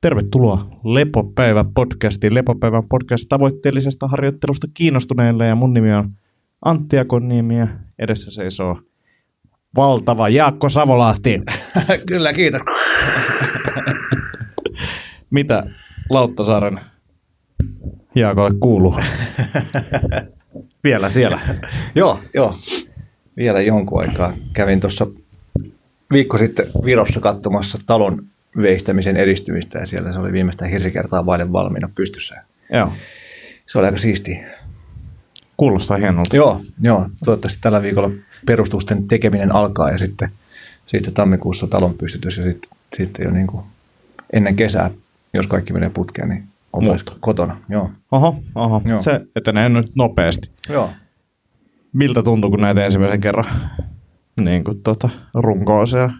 Tervetuloa Lepopäivän podcastiin. Lepopäivän podcast tavoitteellisesta harjoittelusta kiinnostuneille ja mun nimi on Antti Akoniemi ja edessä seisoo valtava Jaakko Savolahti. Kyllä, kiitos. Mitä Lauttasaaren Jaakolle kuuluu? Vielä siellä. joo, joo. Vielä jonkun aikaa. Kävin tuossa viikko sitten Virossa katsomassa talon veistämisen edistymistä ja siellä se oli viimeistä hirsikertaa vaille valmiina pystyssä. Joo. Se oli aika siistiä. Kuulostaa hienolta. Joo, joo. Toivottavasti tällä viikolla perustusten tekeminen alkaa ja sitten, sitten tammikuussa talon pystytys ja sitten, sitten jo niin kuin ennen kesää, jos kaikki menee putkeen, niin oltaisiin kotona. Joo. Oho, oho. Joo. Se etenee nyt nopeasti. Joo. Miltä tuntuu, kun näitä ensimmäisen kerran niin kuin, tota, runkoa siellä?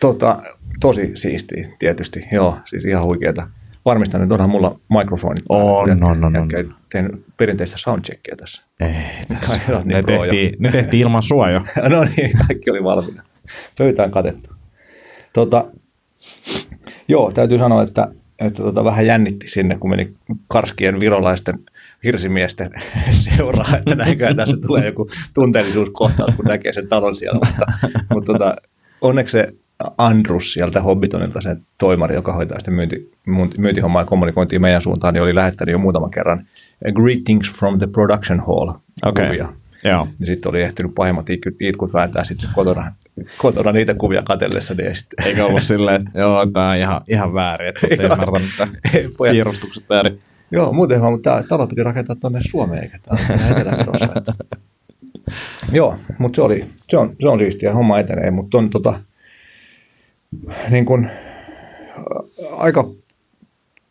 Tota, tosi siistiä tietysti, joo, siis ihan huikeeta. Varmistan, että onhan mulla mikrofonit. On, on, on, on. jätkä Teen perinteistä soundcheckia tässä. Ei, tässä. Kai niin ne, tehtiin, ne tehtiin ilman sua jo. no niin, kaikki oli valmiina. Pöytään katettu. Tota, joo, täytyy sanoa, että, että tota, vähän jännitti sinne, kun meni karskien virolaisten hirsimiesten seuraa, että näköjään tässä tulee joku tunteellisuuskohtaus, kun näkee sen talon siellä. Mutta, mutta tota, onneksi se Andrus sieltä Hobbitonilta, se toimari, joka hoitaa sitä myynti, myynti- myyntihommaa ja kommunikointia meidän suuntaan, niin oli lähettänyt jo muutaman kerran Greetings from the production hall Okei. kuvia Joo. niin sitten oli ehtinyt pahimmat itkut, vääntää sitten kotona, kotona niitä kuvia katellessa. Niin sitten, Eikä ollut silleen, että joo, tämä on ihan, ihan väärin, että olette ymmärtänyt tämän piirustukset väärin. Joo, muuten vaan, mutta talo piti rakentaa tuonne Suomeen, eikä tämä Etelä-Virossa. Joo, mutta se, oli, se, on, se on siistiä, homma etenee, mutta on tota, niin kun, ä, aika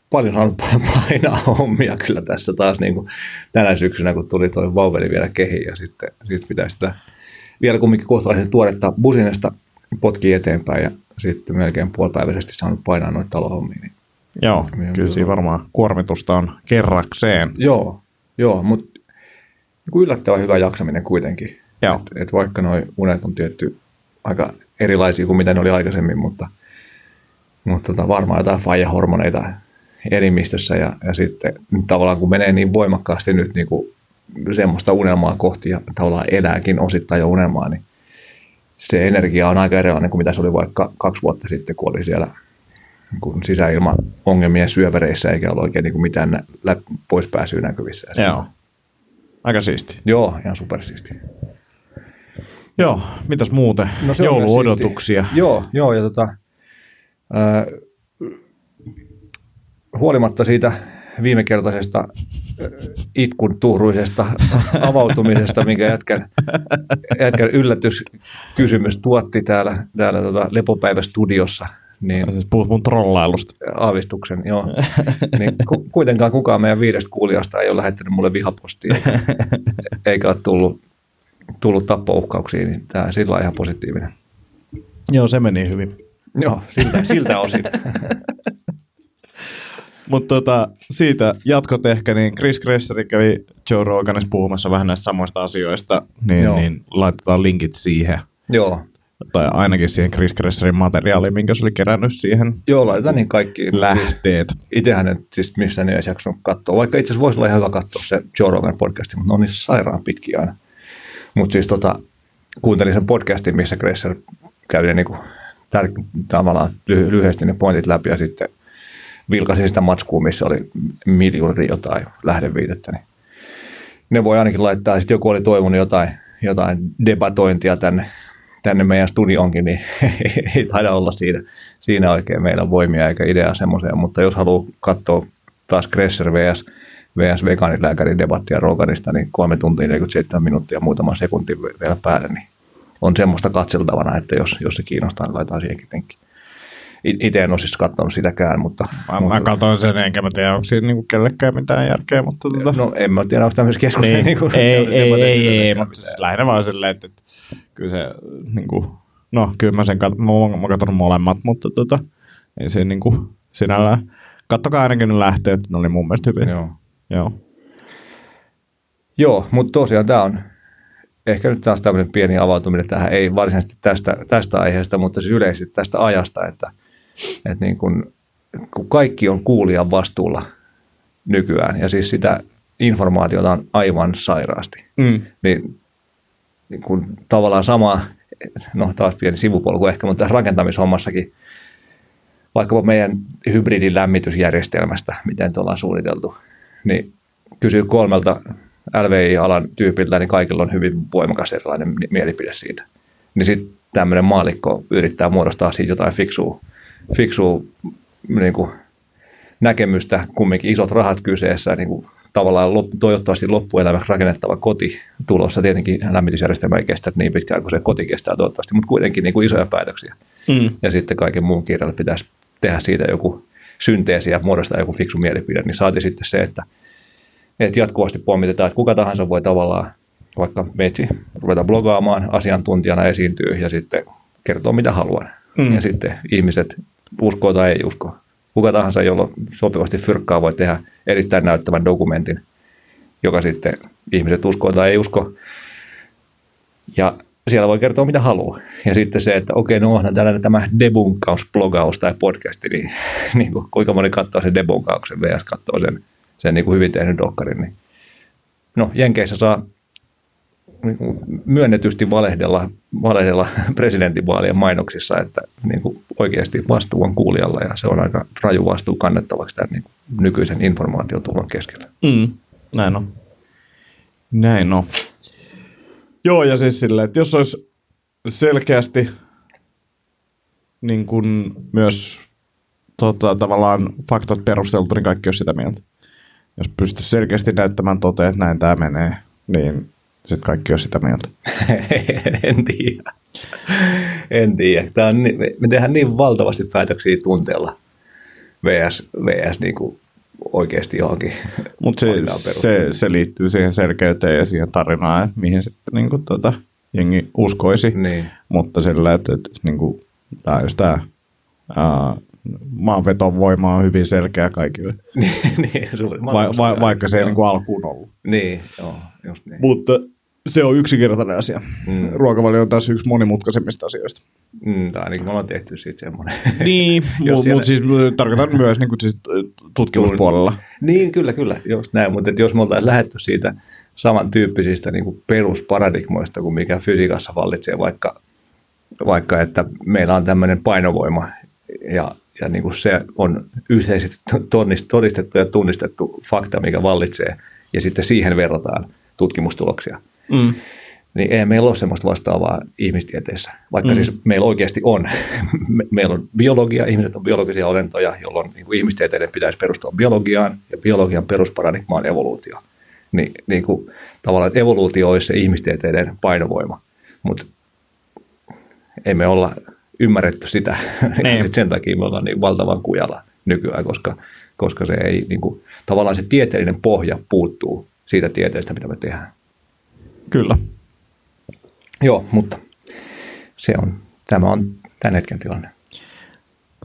paljon saanut painaa hommia kyllä tässä taas niin kuin tänä syksynä, kun tuli tuo vauveli vielä kehiin ja sitten, sitten pitää sitä vielä kumminkin kohtalaisen tuoretta businesta potki eteenpäin ja sitten melkein puolipäiväisesti saanut painaa noita talohommia. Niin Joo, Joo, kyllä siinä varmaan kuormitusta on kerrakseen. Joo, joo mutta yllättävän hyvä jaksaminen kuitenkin. Joo. Et, et vaikka nuo unet on tietty aika erilaisia kuin mitä ne oli aikaisemmin, mutta, mutta tota, varmaan jotain faija-hormoneita elimistössä ja, ja sitten tavallaan kun menee niin voimakkaasti nyt niin kuin semmoista unelmaa kohti ja tavallaan elääkin osittain jo unelmaa, niin se energia on aika erilainen kuin mitä se oli vaikka kaksi vuotta sitten, kun oli siellä niin kuin sisäilmaongelmien syövereissä eikä ole oikein niin kuin mitään lä- poispääsyä näkyvissä. Ja se- Joo. Aika siisti. Joo, ihan supersiisti. Joo, mitäs muuten? No Jouluodotuksia. Joo, joo, ja tota, ää, huolimatta siitä viimekertaisesta ää, itkun tuhruisesta avautumisesta, minkä jätkän, jätkän yllätyskysymys tuotti täällä, täällä tota Lepopäivästudiossa, niin Siis puhut mun trollailusta. aavistuksen, joo. Niin ku, kuitenkaan kukaan meidän viidestä kuulijasta ei ole lähettänyt mulle vihapostia, eikä, eikä ole tullut, tullut tappouhkauksia, niin tämä on sillä ihan positiivinen. Joo, se meni hyvin. Joo, siltä, siltä osin. Mutta tota, siitä jatkot ehkä, niin Chris Gresseri kävi Joe Roganissa puhumassa vähän näistä samoista asioista, niin, Joo. niin laitetaan linkit siihen. Joo, Tai ainakin siihen Chris Gresserin materiaaliin, minkä se oli kerännyt siihen joo laitetaan niin kaikki. Siis lähteet. itsehän en siis missään nimessä jaksanut katsoa, vaikka itse asiassa voisi olla ihan hyvä katsoa se Joe Rogan podcasti, mutta ne on niin sairaan pitkiä aina. Mutta siis tota, kuuntelin sen podcastin, missä Gresser kävi ne niinku tär- tavallaan lyhy- lyhyesti ne pointit läpi ja sitten vilkasin sitä matskua, missä oli miljooni jotain lähdeviitettä. Niin ne voi ainakin laittaa, sitten joku oli toivonut jotain, jotain debatointia tänne, tänne meidän studioonkin, niin ei taida olla siinä, siinä oikein meillä voimia eikä ideaa semmoiseen, mutta jos haluaa katsoa taas Gresser vs. vs. vegaanilääkärin debattia Roganista, niin 3 tuntia 47 minuuttia muutama sekunti vielä päälle, niin on semmoista katseltavana, että jos, jos se kiinnostaa, niin laitetaan siihenkin linkki. Itse en ole siis katsonut sitäkään, mutta... Mä, mutta mä katsoin sen, enkä mä tiedä, onko siinä niinku kellekään mitään järkeä, mutta tota, No en mä tiedä, onko tämmöisessä keskustelussa... niin, kuin, ei, ei, ei, ei, ei, mutta siis lähinnä vaan silleen, että, että kyllä se, niin kuin, no kyllä mä sen kat, mä, mä oon katsonut molemmat, mutta tota, ei se niin kuin, sinällään, kattokaa ainakin ne lähteet, ne oli mun mielestä hyviä. Joo. Joo. Joo, mutta tosiaan tämä on ehkä nyt taas tämmöinen pieni avautuminen tähän, ei varsinaisesti tästä, tästä aiheesta, mutta siis yleisesti tästä ajasta, että, että niin kun kun kaikki on kuulijan vastuulla nykyään, ja siis sitä informaatiota on aivan sairaasti, Mm. niin, niin kun tavallaan sama, no taas pieni sivupolku ehkä, mutta tässä rakentamishommassakin, vaikkapa meidän hybridin lämmitysjärjestelmästä, miten tuolla on suunniteltu, niin kysyy kolmelta LVI-alan tyypiltä, niin kaikilla on hyvin voimakas erilainen mi- mielipide siitä. Niin sitten tämmöinen maalikko yrittää muodostaa siitä jotain fiksua, fiksua niin kuin näkemystä, kumminkin isot rahat kyseessä, niin kuin tavallaan toivottavasti loppuelämäksi rakennettava koti tulossa. Tietenkin lämmitysjärjestelmä ei kestä niin pitkään kuin se koti kestää toivottavasti, mutta kuitenkin niin kuin isoja päätöksiä. Mm. Ja sitten kaiken muun kirjalle pitäisi tehdä siitä joku synteesi ja muodostaa joku fiksu mielipide. Niin saati sitten se, että, että jatkuvasti pommitetaan, että kuka tahansa voi tavallaan vaikka metsi ruveta blogaamaan, asiantuntijana esiintyy ja sitten kertoo mitä haluan. Mm. Ja sitten ihmiset uskoo tai ei usko. Kuka tahansa, jolla sopivasti fyrkkaa, voi tehdä erittäin näyttävän dokumentin, joka sitten ihmiset uskoo tai ei usko. Ja siellä voi kertoa mitä haluaa. Ja sitten se, että okei, no onhan tällainen tämä debunkaus, blogaus tai podcasti, niin, niin kuin, kuinka moni katsoo sen debunkauksen vs. katsoo sen, sen niin kuin hyvin tehnyt dokkarin. Niin. No, Jenkeissä saa niin kuin myönnetysti valehdella, valehdella presidentinvaalien mainoksissa, että niin kuin oikeasti vastuu on kuulijalla ja se on aika raju vastuu kannettavaksi tämän niin kuin nykyisen informaatiotulon keskellä. Mm. Näin on. Näin on. Joo, ja siis silleen, että jos olisi selkeästi niin kuin myös tota, tavallaan faktat perusteltu, niin kaikki olisi sitä mieltä. Jos pystyisi selkeästi näyttämään toteen, että näin tämä menee, niin sitten kaikki olisi sitä mieltä. en tiedä. En tiedä. Tämä on, niin- me- tehdään niin valtavasti päätöksiä tunteella VS, VS niin kuin oikeasti johonkin Mutta se, se, se, liittyy siihen selkeyteen ja siihen tarinaan, että mihin sitten niin kuin, tota, jengi uskoisi. Niin. Mutta sillä, että, että niin kuin, tämä just tämä ää, maanvetovoima on hyvin selkeä kaikille, niin, suurimman va, va, vaikka se ei niin kuin alkuun ollut. Niin, joo, just niin. Mutta se on yksinkertainen asia. Mm. Ruokavalio on taas yksi monimutkaisemmista asioista. Mm, tai ainakin me ollaan tehty siitä semmoinen. Niin, mutta siellä- mut siis ö, tarkoitan myös niin kuin, siis, ö, tutkimuspuolella. niin, kyllä, kyllä, just näin. Mutta jos me oltaisiin lähdetty siitä samantyyppisistä niin kuin perusparadigmoista kuin mikä fysiikassa vallitsee, vaikka, vaikka että meillä on tämmöinen painovoima ja, ja niin kuin se on yhteisesti todistettu ja tunnistettu fakta, mikä vallitsee, ja sitten siihen verrataan tutkimustuloksia. Mm. niin ei meillä ole semmoista vastaavaa ihmistieteissä, vaikka mm. siis meillä oikeasti on. Me, meillä on biologia, ihmiset on biologisia olentoja, jolloin niin kuin ihmistieteiden pitäisi perustua biologiaan, ja biologian perusparadigma on evoluutio. Ni, niin kuin, tavallaan, että evoluutio olisi se ihmistieteiden painovoima, mutta ei me olla ymmärretty sitä. Niin. Sen takia me ollaan niin valtavan kujalla nykyään, koska, koska se ei, niin kuin, tavallaan se tieteellinen pohja puuttuu siitä tieteestä, mitä me tehdään. Kyllä. Joo, mutta se on, tämä on tämän hetken tilanne.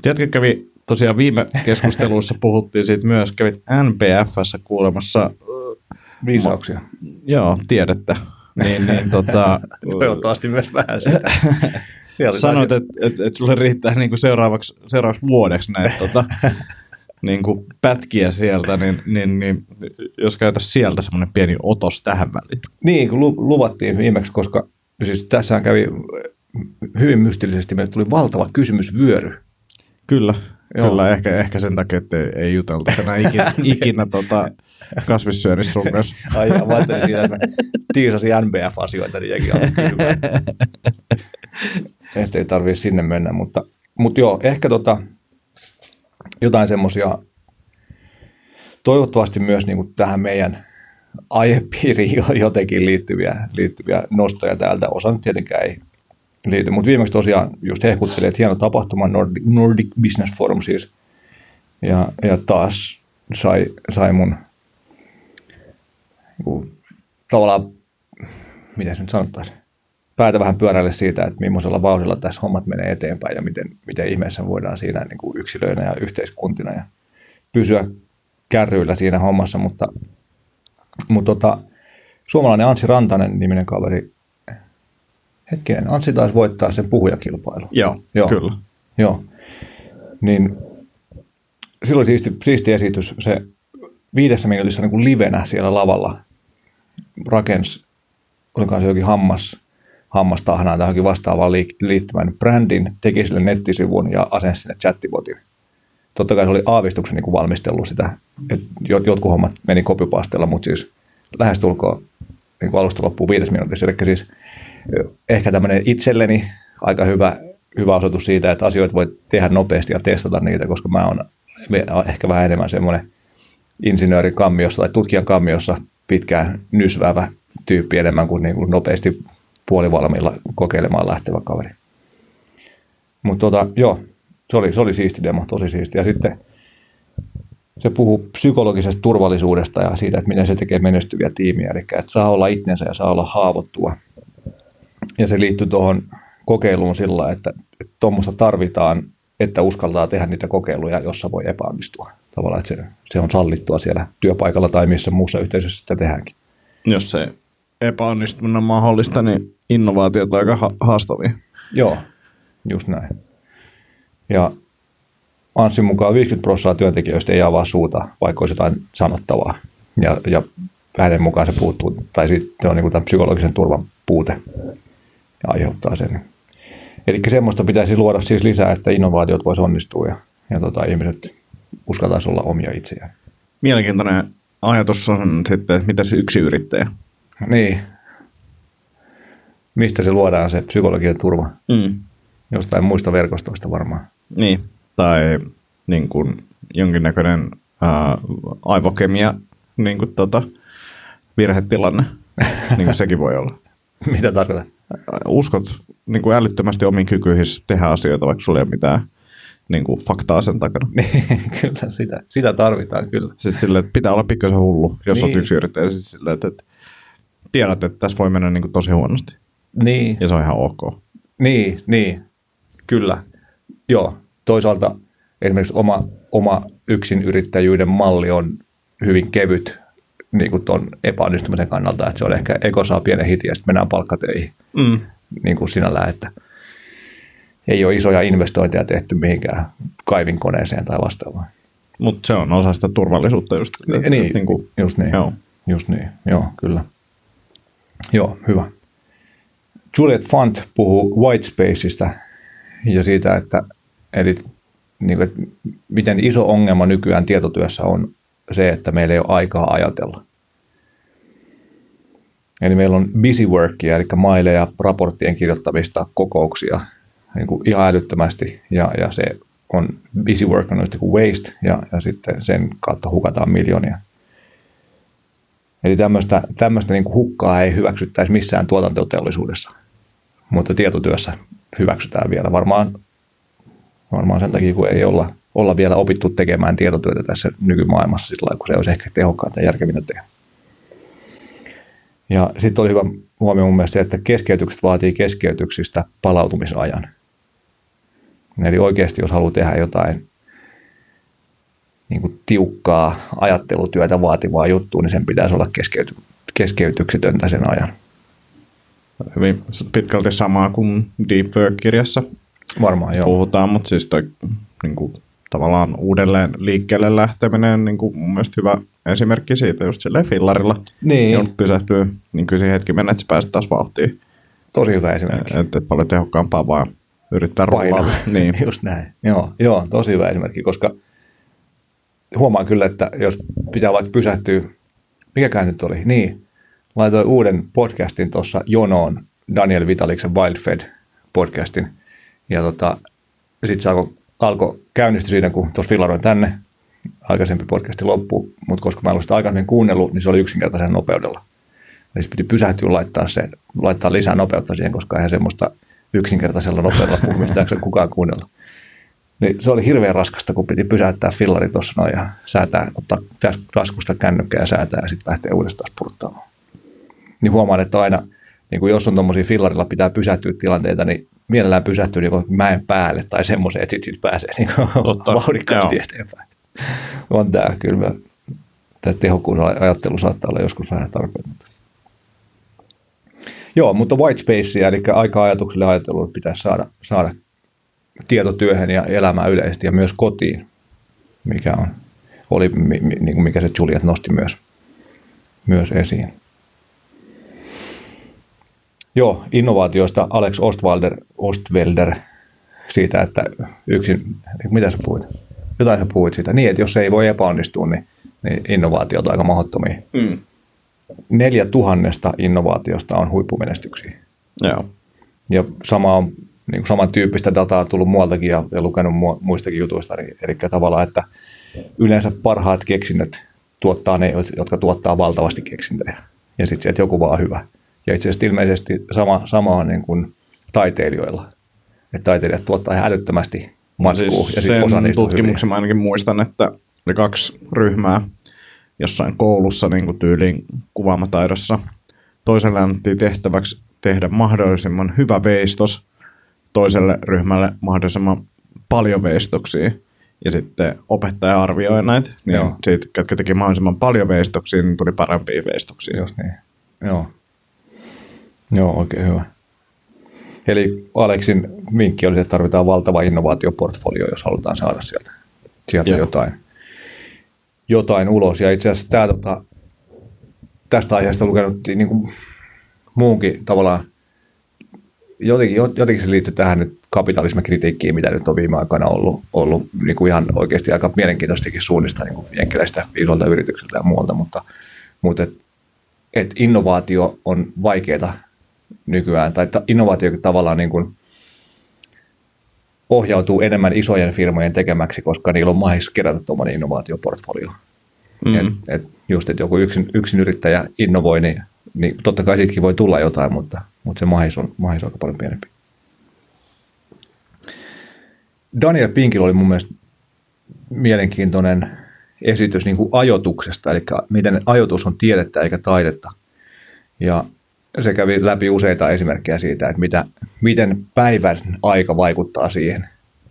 Tiedätkö, kävi tosiaan viime keskusteluissa puhuttiin siitä myös, kävit NPFssä kuulemassa, ö, Viisauksia. joo, tiedettä. Niin, niin tota, Toivottavasti myös vähän sitä. Siellä sanoit, taisi- että et, et sulle riittää niinku seuraavaksi, seuraavaksi vuodeksi näitä tota, niinku pätkiä sieltä, niin, niin, niin jos käytäisiin sieltä semmoinen pieni otos tähän väliin. Niin, kun lu- luvattiin viimeksi, koska siis tässähän kävi hyvin mystillisesti, meille tuli valtava kysymysvyöry. Kyllä, Joo. kyllä ehkä, ehkä sen takia, että ei, ei juteltu enää ikinä, ikinä tota, kasvissyönnissä sun kanssa. Ai, ja mä ajattelin siinä, että mä tiisasin NBF-asioita, niin jäkin alkoi kysymään. Että ei tarvitse sinne mennä, mutta, mutta joo, ehkä tota, jotain semmoisia, toivottavasti myös niin kuin tähän meidän aihepiiriin jo- jotenkin liittyviä, liittyviä nostoja täältä. Osa nyt tietenkään ei liity, mutta viimeksi tosiaan just hehkuttelin, että hieno tapahtuma, Nordic, Nordic Business Forum siis. Ja, ja taas sai, sai mun niinku, tavallaan, miten se nyt sanottaisiin, päätä vähän pyöräille siitä, että millaisella vauhdilla tässä hommat menee eteenpäin ja miten, miten ihmeessä voidaan siinä niin kuin yksilöinä ja yhteiskuntina ja pysyä kärryillä siinä hommassa, mutta, mutta tota, suomalainen Anssi Rantanen niminen kaveri, hetkinen, Anssi taisi voittaa sen puhujakilpailun. Joo, Joo. kyllä. Joo. Niin silloin siisti, siisti esitys. Se viidessä minuutissa niin kuin livenä siellä lavalla rakensi, olikohan se jokin hammas, hammastahnaan tai johonkin vastaavaan liittyvän brändin, teki sille nettisivun ja asensi sinne chattibotin. Totta kai se oli aavistuksen niin valmistellut sitä, että jotkut hommat meni kopipastella, mutta siis lähestulkoon niin alusta loppuun viides minuutissa. Eli siis ehkä tämmöinen itselleni aika hyvä, hyvä osoitus siitä, että asioita voi tehdä nopeasti ja testata niitä, koska mä oon ehkä vähän enemmän semmoinen insinööri kammiossa tai tutkijan kammiossa pitkään nysväävä tyyppi enemmän kuin, niin kuin nopeasti puolivalmiilla kokeilemaan lähtevä kaveri. Mutta tota, joo, se oli, se oli siisti demo, tosi siisti. Ja sitten se puhuu psykologisesta turvallisuudesta ja siitä, että miten se tekee menestyviä tiimiä. Eli että saa olla itsensä ja saa olla haavoittua. Ja se liittyy tuohon kokeiluun sillä, että tuommoista tarvitaan, että uskaltaa tehdä niitä kokeiluja, jossa voi epäonnistua. Tavallaan, että se, se on sallittua siellä työpaikalla tai missä muussa yhteisössä sitä tehdäänkin. Jos se epäonnistuminen on mahdollista, niin innovaatiot on aika ha- haastavia. Joo, just näin. Ja Anssin mukaan 50 prosenttia työntekijöistä ei avaa suuta, vaikka olisi jotain sanottavaa. Ja, ja hänen mukaan se puuttuu, tai sitten on niin kuin tämän psykologisen turvan puute ja aiheuttaa sen. Eli semmoista pitäisi luoda siis lisää, että innovaatiot voisi onnistua ja, ja tota, ihmiset uskaltaisi olla omia itseään. Mielenkiintoinen ajatus on sitten, että mitä se yksi yrittäjä? Niin. Mistä se luodaan se psykologinen turva? Mm. Jostain muista verkostoista varmaan. Niin, tai niin kuin jonkinnäköinen ää, aivokemia niin kuin, tota, virhetilanne, niin kuin sekin voi olla. Mitä tarkoitat? Uskot niin kuin älyttömästi omiin kykyihin tehdä asioita, vaikka sulla ei ole mitään niin kuin faktaa sen takana. kyllä, sitä, sitä tarvitaan kyllä. Siis sille, että pitää olla pikkasen hullu, jos niin. olet yksi yrittäjä. Siis sille, että, että tiedät, että tässä voi mennä niin kuin tosi huonosti. Niin. Ja se on ihan ok. Niin, niin. Kyllä. Joo. Toisaalta esimerkiksi oma, oma yksin yrittäjyyden malli on hyvin kevyt niin kuin tuon epäonnistumisen kannalta, että se on ehkä eko saa pienen hitin ja sitten mennään palkkatöihin mm. niin kuin sinällään, että ei ole isoja investointeja tehty mihinkään kaivinkoneeseen tai vastaavaan. Mutta se on osa sitä turvallisuutta just. Niin, niin, niin kuin, just niin. Joo. Just niin, joo, kyllä. Joo, hyvä. Juliet Font puhuu Whitespaceista ja siitä, että, eli, niin kuin, että miten iso ongelma nykyään tietotyössä on se, että meillä ei ole aikaa ajatella. Eli meillä on busy workia, eli maileja, raporttien kirjoittamista, kokouksia niin kuin ihan älyttömästi, ja, ja se on busy work on nyt kuin waste, ja, ja sitten sen kautta hukataan miljoonia. Eli tämmöistä, tämmöistä niin kuin hukkaa ei hyväksyttäisi missään tuotantoteollisuudessa, mutta tietotyössä hyväksytään vielä. Varmaan, varmaan sen takia, kun ei olla, olla vielä opittu tekemään tietotyötä tässä nykymaailmassa sillä lailla, kun se olisi ehkä tehokkainta ja järkevintä tehdä. Ja sitten oli hyvä huomio mun mielestä se, että keskeytykset vaatii keskeytyksistä palautumisajan. Eli oikeasti, jos haluaa tehdä jotain niin kuin tiukkaa ajattelutyötä vaativaa juttua, niin sen pitäisi olla keskeyty, keskeytyksetöntä sen ajan. Hyvin pitkälti samaa kuin Deep Work-kirjassa Varmaan, joo. puhutaan, mutta siis toi, niin kuin, tavallaan uudelleen liikkeelle lähteminen niin kuin mun mielestä hyvä esimerkki siitä just silleen fillarilla. Niin. Joudut pysähtyy, niin kyllä siihen hetki mennä, että sä pääset taas vauhtiin. Tosi hyvä esimerkki. Että et paljon tehokkaampaa vaan yrittää rullaa. Niin. Just näin. Joo, joo, tosi hyvä esimerkki, koska huomaan kyllä, että jos pitää vaikka pysähtyä, mikäkään nyt oli, niin, laitoin uuden podcastin tuossa jonoon, Daniel Vitaliksen Wildfed podcastin, ja tota, sitten se alkoi, alko käynnistyi siinä, kun tuossa fillaroin tänne, aikaisempi podcasti loppu, mutta koska mä en ollut sitä aikaisemmin kuunnellut, niin se oli yksinkertaisen nopeudella. Eli piti pysähtyä laittaa, se, laittaa lisää nopeutta siihen, koska eihän semmoista yksinkertaisella nopeudella puhumista jaksa kukaan kuunnella. Niin se oli hirveän raskasta, kun piti pysäyttää fillari tuossa noin ja säätää, ottaa taskusta kännykkää ja säätää ja sitten lähteä uudestaan purttaamaan. Niin huomaan, että aina, niin kuin jos on tuommoisia fillarilla pitää pysähtyä tilanteita, niin mielellään pysähtyy niin mäen päälle tai semmoiseen, että sitten sit pääsee niin vauhdikkaasti eteenpäin. On tämä kyllä. Tämä tehokkuusajattelu saattaa olla joskus vähän tarpeen. Joo, mutta white space, eli aika-ajatukselle ajattelulle pitäisi saada, saada tietotyöhön ja elämään yleisesti ja myös kotiin. mikä on, oli, niin kuin mikä se Juliet nosti myös, myös esiin. Joo, innovaatioista Alex Ostwalder, Ostwelder siitä, että yksin, mitä sä puhuit? Jotain sä puhuit siitä. Niin, että jos se ei voi epäonnistua, niin, niin innovaatiot on aika mahdottomia. Mm. Neljä tuhannesta innovaatiosta on huippumenestyksiä. Joo. Ja sama on niin kuin samantyyppistä dataa tullut muualtakin ja, ja lukenut muistakin jutuista. Eli, eli tavallaan, että yleensä parhaat keksinnöt tuottaa ne, jotka tuottaa valtavasti keksintöjä. Ja sitten että joku vaan hyvä. Ja itse asiassa ilmeisesti sama, sama on niin kuin taiteilijoilla. Että taiteilijat tuottaa ihan älyttömästi matskua. Siis ja sen osa niistä tutkimuksen mä ainakin muistan, että oli kaksi ryhmää jossain koulussa niin kuin tyyliin kuvaamataidossa. Toiselle annettiin tehtäväksi tehdä mahdollisimman hyvä veistos, toiselle ryhmälle mahdollisimman paljon veistoksia. Ja sitten opettaja arvioi näitä, niin Joo. siitä, ketkä teki mahdollisimman paljon veistoksia, niin tuli parempia veistoksia. Just niin. Joo. Joo, oikein hyvä. Eli Aleksin vinkki oli, että tarvitaan valtava innovaatioportfolio, jos halutaan saada sieltä, sieltä jotain, jotain ulos. Ja itse asiassa tämä, tota, tästä aiheesta lukenut niin kuin muunkin tavallaan, jotenkin, jotenkin se liittyy tähän nyt kapitalismikritiikkiin, mitä nyt on viime aikoina ollut, ollut niin kuin ihan oikeasti aika mielenkiintoistakin suunnista niin jenkkiläistä isolta yrityksiltä ja muualta, mutta, mutta et, et innovaatio on vaikeaa nykyään, tai innovaatio tavallaan niin kuin ohjautuu enemmän isojen firmojen tekemäksi, koska niillä on mahdollisuus kerätä tuommoinen innovaatioportfolio. Mm. Et, et just, että joku yksin, yksin yrittäjä innovoi, niin, niin totta kai siitäkin voi tulla jotain, mutta, mutta se mahdollisuus on, mahdollisuus on aika paljon pienempi. Daniel Pinkillä oli mun mielestä mielenkiintoinen esitys niin kuin ajotuksesta, eli miten ajoitus on tiedettä eikä taidetta. Ja se kävi läpi useita esimerkkejä siitä, että mitä, miten päivän aika vaikuttaa siihen.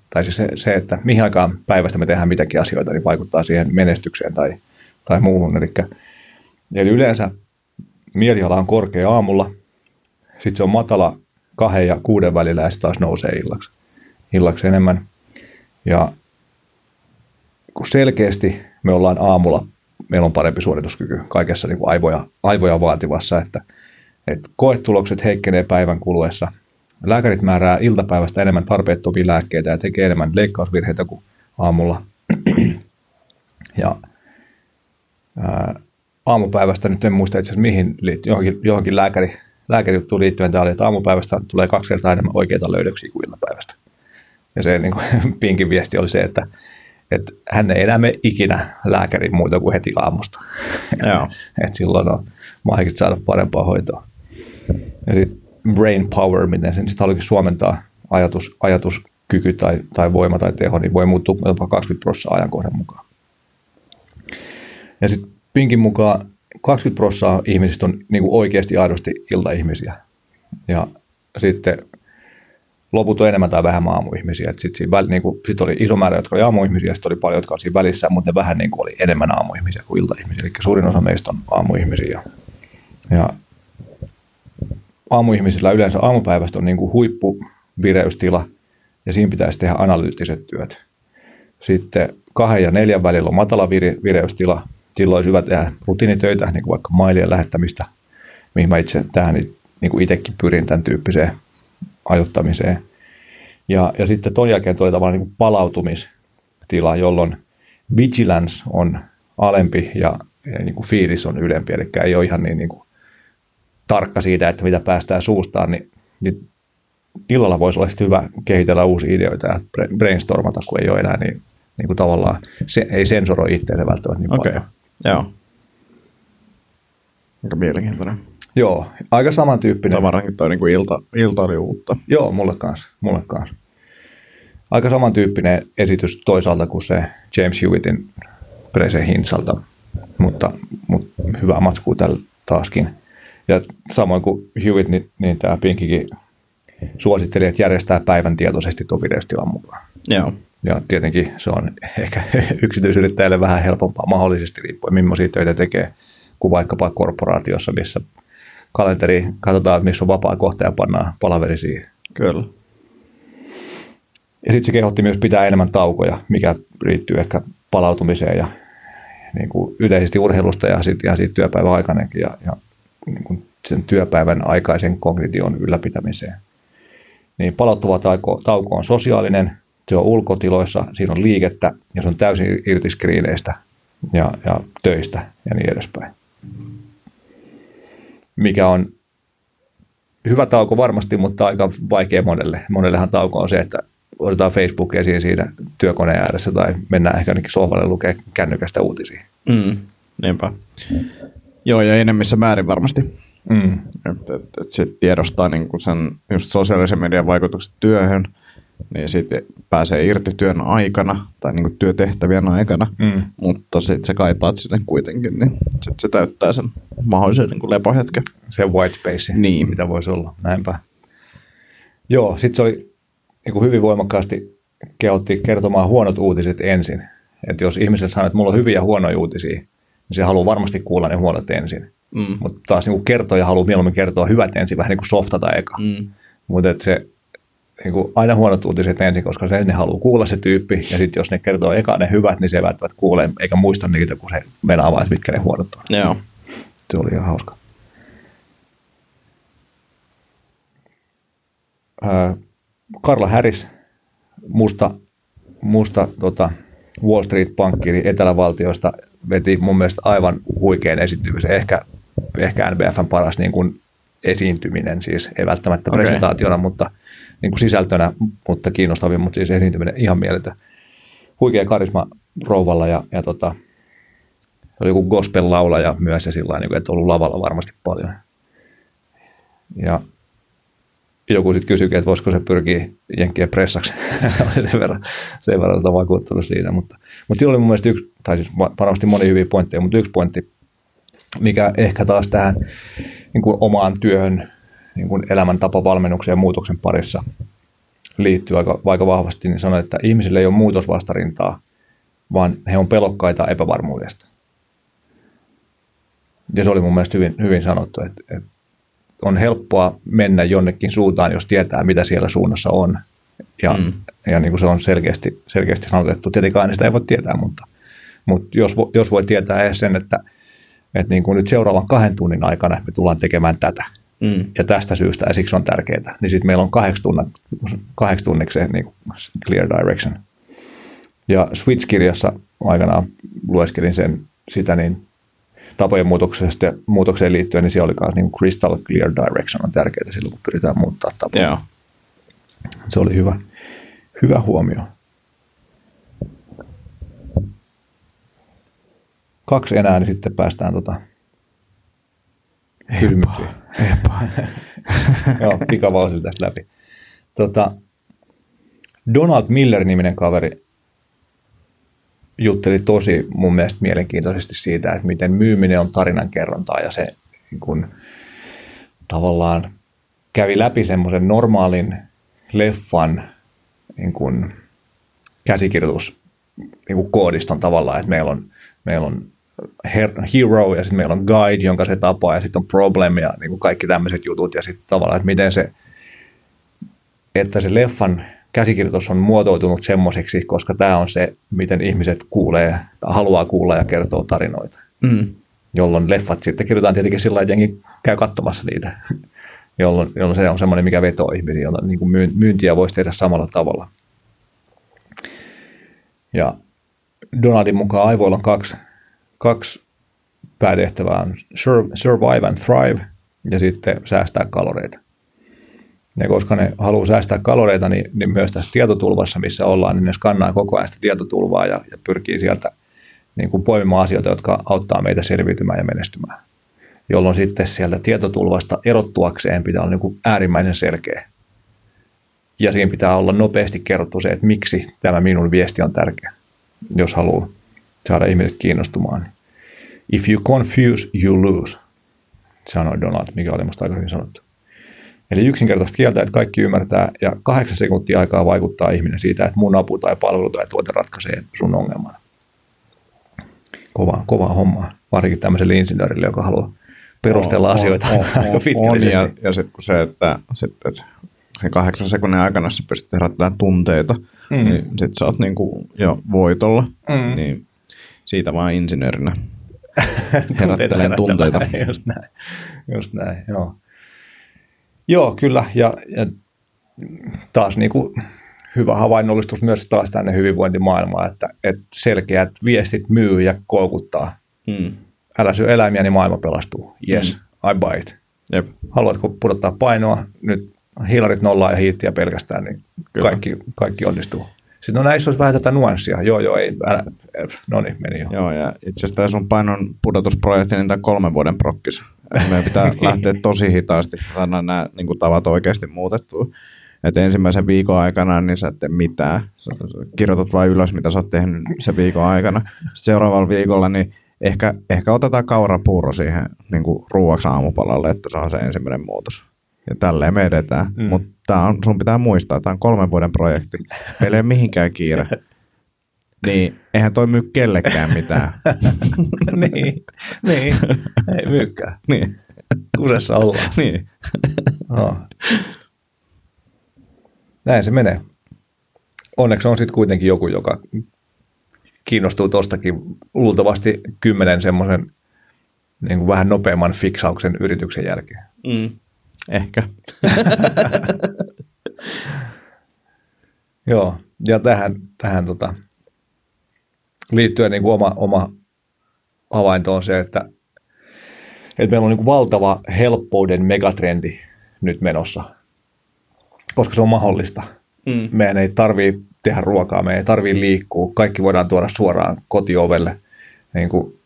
Tai siis se, se, että mihin aikaan päivästä me tehdään mitäkin asioita, niin vaikuttaa siihen menestykseen tai, tai muuhun. Eli, eli yleensä mieliala on korkea aamulla, sitten se on matala kahden ja kuuden välillä ja sitten taas nousee illaksi, illaksi enemmän. Ja kun selkeästi me ollaan aamulla, meillä on parempi suorituskyky kaikessa niin kuin aivoja, aivoja vaativassa, että – että koetulokset heikkenee päivän kuluessa. Lääkärit määrää iltapäivästä enemmän tarpeettomia lääkkeitä ja tekee enemmän leikkausvirheitä kuin aamulla. ja ää, aamupäivästä nyt en muista itse asiassa mihin liittyy, johonkin, johonkin lääkäri, lääkärijuttuun liittyen tämä oli, että aamupäivästä tulee kaksi kertaa enemmän oikeita löydöksiä kuin iltapäivästä. Ja se niin kuin, pinkin viesti oli se, että, että hän ei enää mene ikinä lääkärin muuta kuin heti aamusta. Joo. että silloin on mahdollista saada parempaa hoitoa. Ja sitten brain power, miten sen sitten haluaikin suomentaa ajatus, ajatuskyky tai, tai voima tai teho, niin voi muuttua jopa 20 prosenttia ajankohdan mukaan. Ja sitten Pinkin mukaan 20 prosenttia ihmisistä on niin kuin oikeasti aidosti iltaihmisiä. Ja sitten loput on enemmän tai vähemmän aamuihmisiä. Sitten niin sit oli iso määrä, jotka oli aamuihmisiä, sitten oli paljon, jotka oli siinä välissä, mutta ne vähän niin kuin oli enemmän aamuihmisiä kuin iltaihmisiä. Eli suurin osa meistä on aamuihmisiä. Ja aamuihmisillä yleensä aamupäivästä on niin kuin huippuvireystila ja siinä pitäisi tehdä analyyttiset työt. Sitten kahden ja neljän välillä on matala vireystila. Silloin olisi hyvä tehdä rutiinitöitä, niin kuin vaikka mailien lähettämistä, mihin mä itse tähän niin kuin itsekin pyrin tämän tyyppiseen ajottamiseen. Ja, ja sitten ton jälkeen tulee tavallaan niin kuin palautumistila, jolloin vigilance on alempi ja, ja niin kuin fiilis on ylempi, eli ei ole ihan niin, niin kuin tarkka siitä, että mitä päästään suustaan, niin, niin illalla voisi olla hyvä kehitellä uusia ideoita ja brainstormata, kun ei ole enää niin, niin kuin tavallaan, se, ei sensoroi itseänsä välttämättä niin okay. paljon. Joo. Aika mielenkiintoinen. Joo, aika samantyyppinen. Tavarankin toi niin kuin ilta, ilta oli uutta. Joo, mulle kanssa, mulle kanssa. Aika samantyyppinen esitys toisaalta kuin se James Hewittin Prese Hinsalta, mutta, mutta hyvää matskua tällä taaskin. Ja samoin kuin Hewitt, niin, niin tämä Pinkikin suositteli, että järjestää päivän tietoisesti tuon vireystilan mukaan. Joo. Ja tietenkin se on ehkä yksityisyrittäjälle vähän helpompaa mahdollisesti riippuen, millaisia töitä tekee, kuin vaikkapa korporaatiossa, missä kalenteri, katsotaan, missä on vapaa kohta ja pannaan palaveri siihen. Kyllä. Ja sitten se kehotti myös pitää enemmän taukoja, mikä riittyy ehkä palautumiseen ja niin kuin yleisesti urheilusta ja sitten ihan siitä työpäivän aikanakin ja, ja niin kuin sen työpäivän aikaisen kognition ylläpitämiseen. Niin palauttava tauko, tauko on sosiaalinen, se on ulkotiloissa, siinä on liikettä ja se on täysin irti skriineistä ja, ja töistä ja niin edespäin. Mikä on hyvä tauko varmasti, mutta aika vaikea monelle. Monellehan tauko on se, että otetaan Facebook esiin siinä työkoneen ääressä tai mennään ehkä ainakin sohvalle lukea kännykästä uutisia. Mm, niinpä. Joo, ja enemmissä määrin varmasti. Mm. Että et, et sit tiedostaa niinku sen just sosiaalisen median vaikutukset työhön, niin sitten pääsee irti työn aikana tai niinku työtehtävien aikana, mm. mutta sitten se kaipaat sinne kuitenkin, niin sitten se täyttää sen mahdollisen niinku lepohetken. Se white space, Niin. mitä voisi olla, näinpä. Joo, sitten se oli niin kuin hyvin voimakkaasti kehotti kertomaan huonot uutiset ensin. Että jos ihmiset sanoo, että mulla on hyviä ja huonoja uutisia, niin se haluaa varmasti kuulla ne huonot ensin. Mm. Mutta taas niin kertoja haluaa mieluummin kertoa hyvät ensin, vähän niin kuin softata eka. Mm. Mutta se niin kuin aina huonot uutiset ensin, koska se ne haluaa kuulla se tyyppi, ja sitten jos ne kertoo eka ne hyvät, niin se ei välttämättä kuule, eikä muista niitä, kun se mennä vaan, mitkä ne huonot on. Joo. Se oli ihan hauska. Karla Harris, musta, musta tota, Wall Street-pankkiri etelävaltioista, veti mun mielestä aivan huikean esitymisen. Ehkä, ehkä NBFn paras niin kuin esiintyminen, siis ei välttämättä Okei. presentaationa, mutta niin kuin sisältönä, mutta kiinnostavin, mutta siis esiintyminen ihan mieletön. Huikea karisma rouvalla ja, ja tota, oli joku gospel-laulaja myös ja sillä niin että ollut lavalla varmasti paljon. Ja joku sitten kysyikin, että voisiko se pyrkiä jenkkien pressaksi. Sen verran, sen verran tota vakuuttunut siitä. Mutta, mutta sillä oli mun mielestä yksi, tai siis va- varmasti moni hyviä pointteja, mutta yksi pointti, mikä ehkä taas tähän niin kuin omaan työhön, niin kuin elämäntapavalmennuksen ja muutoksen parissa liittyy aika, aika vahvasti, niin sanoi, että ihmisille ei ole muutosvastarintaa, vaan he on pelokkaita epävarmuudesta. Ja se oli mun mielestä hyvin, hyvin sanottu, että, että on helppoa mennä jonnekin suuntaan, jos tietää, mitä siellä suunnassa on. Ja, mm. ja niin kuin se on selkeästi, selkeästi sanotettu. Tietenkään sitä ei voi tietää, mutta, mutta jos, jos voi tietää edes sen, että, että niin kuin nyt seuraavan kahden tunnin aikana me tullaan tekemään tätä. Mm. Ja tästä syystä, ja siksi on tärkeää. Niin sitten meillä on kahdeksi, tunnan, kahdeksi tunniksi se niin clear direction. Ja Switch-kirjassa aikanaan lueskelin sen, sitä, niin tapojen muutoksesta muutokseen liittyen, niin siellä oli myös niin crystal clear direction on tärkeää silloin, kun pyritään muuttaa tapoja. Joo. Se oli hyvä, hyvä huomio. Kaksi enää, niin sitten päästään tota kysymyksiin. Epa. Joo, pikavauhdilla tästä läpi. Tota, Donald Miller-niminen kaveri jutteli tosi mun mielestä mielenkiintoisesti siitä, että miten myyminen on tarinankerrontaa ja se niin kun, tavallaan kävi läpi semmoisen normaalin leffan niin kun, käsikirjoitus niin kuin koodiston tavallaan, että meillä on, meillä on her- hero ja sitten meillä on guide, jonka se tapaa ja sitten on problem ja niin kuin kaikki tämmöiset jutut ja sitten tavallaan, että miten se, että se leffan käsikirjoitus on muotoutunut semmoiseksi, koska tämä on se, miten ihmiset kuulee, haluaa kuulla ja kertoo tarinoita. Mm. Jolloin leffat sitten kirjoitetaan tietenkin sillä lailla, että jengi käy katsomassa niitä, jolloin, jolloin se on semmoinen, mikä vetoo ihmisiä, jolloin niin kuin myyn- myyntiä voisi tehdä samalla tavalla. Ja Donaldin mukaan aivoilla on kaksi, kaksi päätehtävää, on sur- survive and thrive ja sitten säästää kaloreita. Ja koska ne haluaa säästää kaloreita, niin, niin myös tässä tietotulvassa, missä ollaan, niin ne skannaa koko ajan sitä tietotulvaa ja, ja pyrkii sieltä niin kuin poimimaan asioita, jotka auttaa meitä selviytymään ja menestymään. Jolloin sitten sieltä tietotulvasta erottuakseen pitää olla niin kuin äärimmäisen selkeä. Ja siinä pitää olla nopeasti kerrottu se, että miksi tämä minun viesti on tärkeä, jos haluaa saada ihmiset kiinnostumaan. If you confuse, you lose, sanoi Donald, mikä oli musta aika hyvin sanottu. Eli yksinkertaisesti kieltä, että kaikki ymmärtää ja kahdeksan sekuntia aikaa vaikuttaa ihminen siitä, että mun apu tai palvelu tai tuote ratkaisee sun ongelman. Kova, kova homma, varsinkin tämmöiselle insinöörille, joka haluaa perustella On- asioita on, on, aika on, on, ja, ja sitten kun se, että, sit, että sen kahdeksan sekunnin aikana, sä pystyt herättämään tunteita, mm. niin sit sä oot niinku jo voitolla. Mm. Niin siitä vaan insinöörinä herättelen tunteita. Just näin, just näin, joo. Joo, kyllä, ja, ja taas niin kuin hyvä havainnollistus myös taas tänne hyvinvointimaailmaan, että, että selkeät viestit myy ja koukuttaa. Hmm. Älä syö eläimiä, niin maailma pelastuu. Yes, hmm. I buy it. Jep. Haluatko pudottaa painoa? Nyt hiilarit nollaa ja hiittiä pelkästään, niin kaikki, kaikki onnistuu. Sitten no näissä olisi vähän tätä nuanssia. Joo, joo, ei, älä, no niin, meni jo. Joo, ja itse asiassa tämä sun painon pudotusprojekti, niin tämä kolmen vuoden prokkis. Meidän pitää lähteä tosi hitaasti, saada nämä niin kuin, tavat oikeasti muutettua. Että ensimmäisen viikon aikana niin sä et tee mitään. Sä kirjoitat vain ylös, mitä sä oot tehnyt sen viikon aikana. Sitten seuraavalla viikolla niin ehkä, ehkä otetaan kaurapuuro siihen niin kuin ruuaksi aamupalalle, että se on se ensimmäinen muutos. Ja tälleen me edetään. Mm. Mutta on, sun pitää muistaa, että tämä on kolmen vuoden projekti. Meillä ei ole mihinkään kiire. Niin, eihän toi myy kellekään mitään. niin, niin, ei myykään. niin. Kusessa ollaan. niin. no. Näin se menee. Onneksi on sitten kuitenkin joku, joka kiinnostuu tostakin luultavasti kymmenen semmoisen niin kuin vähän nopeamman fiksauksen yrityksen jälkeen. Mm. Ehkä. Joo, ja tähän, tähän tota, liittyen niin kuin oma, oma havainto on se, että, että meillä on niin kuin valtava helppouden megatrendi nyt menossa, koska se on mahdollista. Mm. Meidän ei tarvii tehdä ruokaa, meidän ei tarvii liikkua, kaikki voidaan tuoda suoraan kotiovelle. Niin kuin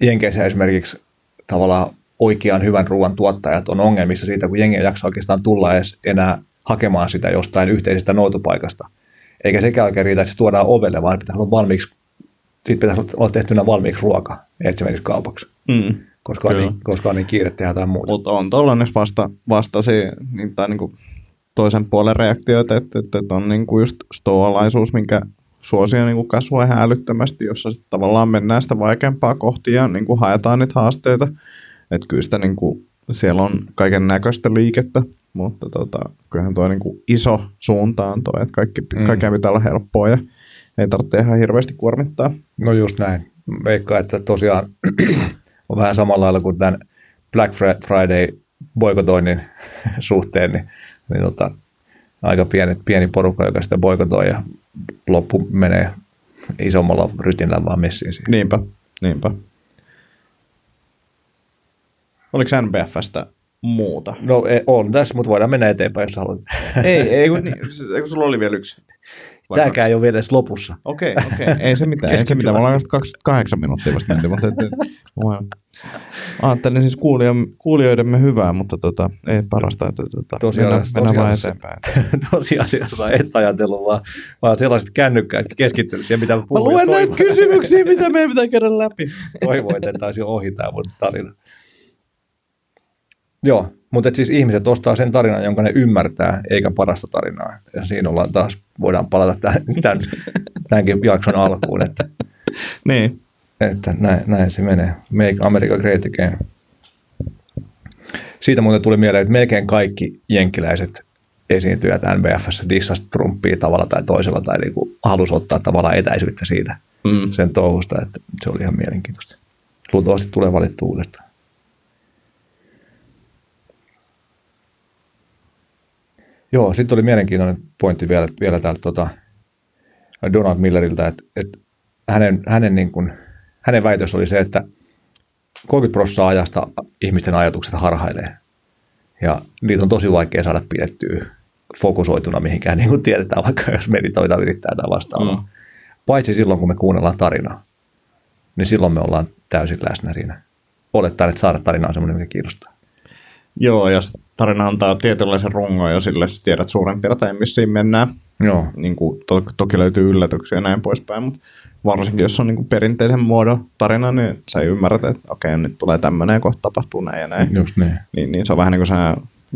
Jenkeissä esimerkiksi tavallaan oikean hyvän ruoan tuottajat on ongelmissa siitä, kun jengi ei jaksa oikeastaan tulla edes enää hakemaan sitä jostain yhteisestä noutopaikasta. Eikä sekään oikein riitä, että se tuodaan ovelle, vaan pitäisi olla valmiiksi, siitä pitäisi olla tehtynä valmiiksi ruoka, että se menisi kaupaksi. Mm. Koska, on niin, koska on niin kiire tehdä jotain muuta. Mutta on tuollainen vasta, vastasi, niin, tai niin kuin toisen puolen reaktioita, että, että, että on niin kuin just stoalaisuus, minkä suosio niin kasvaa ihan älyttömästi, jossa sitten tavallaan mennään sitä vaikeampaa kohti ja niin kuin haetaan niitä haasteita. Että kyllä sitä niin kuin, siellä on kaiken näköistä liikettä, mutta tota, kyllähän tuo niin kuin iso suunta on tuo, että kaikki, mm. kaikkea pitää olla helppoa ja ei tarvitse ihan hirveästi kuormittaa. No just näin. Veikkaa, että tosiaan on vähän samalla lailla kuin tämän Black Friday boikotoinnin suhteen, niin, niin tota, aika pieni, pieni porukka, joka sitä boikotoi ja loppu menee isommalla rytinällä vaan messiin siihen. Niinpä, niinpä. Oliko NBFstä muuta? No ei, on tässä, mutta voidaan mennä eteenpäin, jos haluat. ei, ei kun, niin, kun sulla oli vielä yksi. Tämäkään ei ole vielä edes lopussa. Okei, okay, okei. Okay. Ei se mitään, ei se mitään. Me ollaan 28 minuuttia vasta menty, mutta et, ajattelin siis kuulijoidemme hyvää, mutta tota, ei parasta, että tota, tosiaan, mennään, mennään vaan eteenpäin. Tosiasiassa et ajatellut, vaan, vaan sellaiset kännykkäät keskittynyt siihen, mitä mä puhuin. Mä luen näitä kysymyksiä, mitä meidän pitää käydä läpi. Toivoin, että taisi ohi tämä mun tarina. Joo, mutta siis ihmiset ostaa sen tarinan, jonka ne ymmärtää, eikä parasta tarinaa. Ja siinä ollaan taas, voidaan palata tämän, tämän, tämänkin jakson alkuun, että, niin. että näin, näin, se menee. Make America Great Again. Siitä muuten tuli mieleen, että melkein kaikki jenkkiläiset esiintyjät NBFssä dissasi Trumpia tavalla tai toisella, tai niinku halusi ottaa tavallaan etäisyyttä siitä mm. sen touhusta, että se oli ihan mielenkiintoista. Luultavasti tulee valittu uudestaan. Joo, sitten oli mielenkiintoinen pointti vielä, vielä täältä tota Donald Milleriltä, että, että hänen, hänen, niin kuin, hänen väitös oli se, että 30 prosenttia ajasta ihmisten ajatukset harhailee. Ja niitä on tosi vaikea saada pidettyä fokusoituna mihinkään, niin kuin tiedetään, vaikka jos meditoita yrittää tai vastaavaa. Mm. Paitsi silloin, kun me kuunnellaan tarinaa, niin silloin me ollaan täysin läsnä siinä. Olettaen, että saada tarinaa on semmoinen, mikä kiinnostaa. Joo, ja tarina antaa tietynlaisen rungon jo sille, että tiedät suurin piirtein, missä siinä mennään. Joo. Niin kuin, to, toki löytyy yllätyksiä ja näin poispäin, mutta varsinkin jos on niin kuin perinteisen muodon tarina, niin sä ymmärrät, että okei, nyt tulee tämmöinen ja kohta tapahtuu näin ja näin. Just niin. Niin, niin se on vähän niin kuin se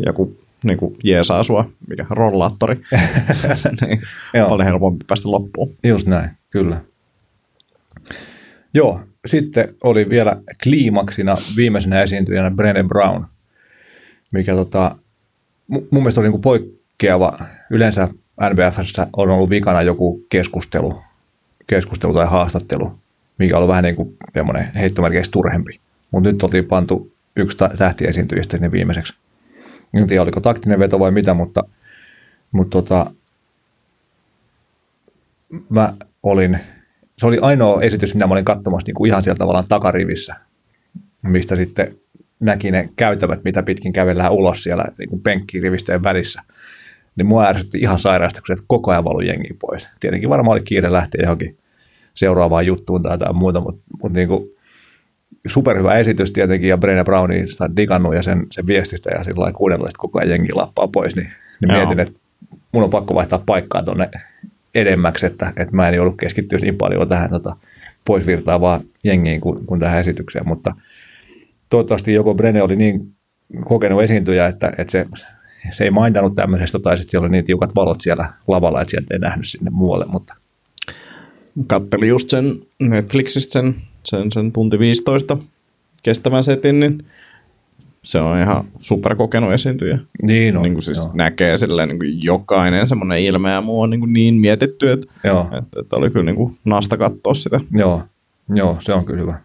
joku niin kuin jeesaa sua, mikä rollaattori. niin, paljon helpompi päästä loppuun. Just näin, kyllä. Joo, sitten oli vielä kliimaksina viimeisenä esiintyjänä Brené Brown – mikä tota, mun mielestä oli niin kuin poikkeava. Yleensä NBFssä on ollut vikana joku keskustelu, keskustelu tai haastattelu, mikä on ollut vähän niin kuin semmoinen heittomerkeistä turhempi. Mutta nyt oltiin pantu yksi tähtiesiintyjistä sinne viimeiseksi. En tiedä, oliko taktinen veto vai mitä, mutta, mutta tota, mä olin, se oli ainoa esitys, mitä mä olin katsomassa niin kuin ihan sieltä tavallaan takarivissä, mistä sitten näki ne käytävät, mitä pitkin kävellään ulos siellä niin penkkirivistöjen välissä. Niin mua ärsytti ihan sairaasti, kun se koko ajan valu jengi pois. Tietenkin varmaan oli kiire lähteä johonkin seuraavaan juttuun tai jotain muuta, mutta, mutta niin kuin superhyvä esitys tietenkin, ja Brené Brownin sitä digannut ja sen, sen viestistä, ja sillä kuunnella, että koko ajan jengi lappaa pois, niin, niin mietin, että mun on pakko vaihtaa paikkaa tuonne edemmäksi, että, että mä en ollut keskittyä niin paljon tähän tota, pois virtaavaan jengiin kuin, kuin tähän esitykseen, mutta toivottavasti joko Brené oli niin kokenut esiintyjä, että, että se, se ei mindannut tämmöisestä, tai sitten siellä oli niin tiukat valot siellä lavalla, että sieltä ei nähnyt sinne muualle, mutta Kattelin just sen Netflixistä sen, sen, sen tunti 15 kestävän setin, niin se on ihan superkokenut esiintyjä. Niin on. Niin kuin siis joo. näkee silleen niin kuin jokainen semmoinen ilme ja muu on niin, kuin niin mietitty, että, Joo. että, että oli kyllä niin kuin nasta katsoa sitä. Joo, joo, se on kyllä hyvä.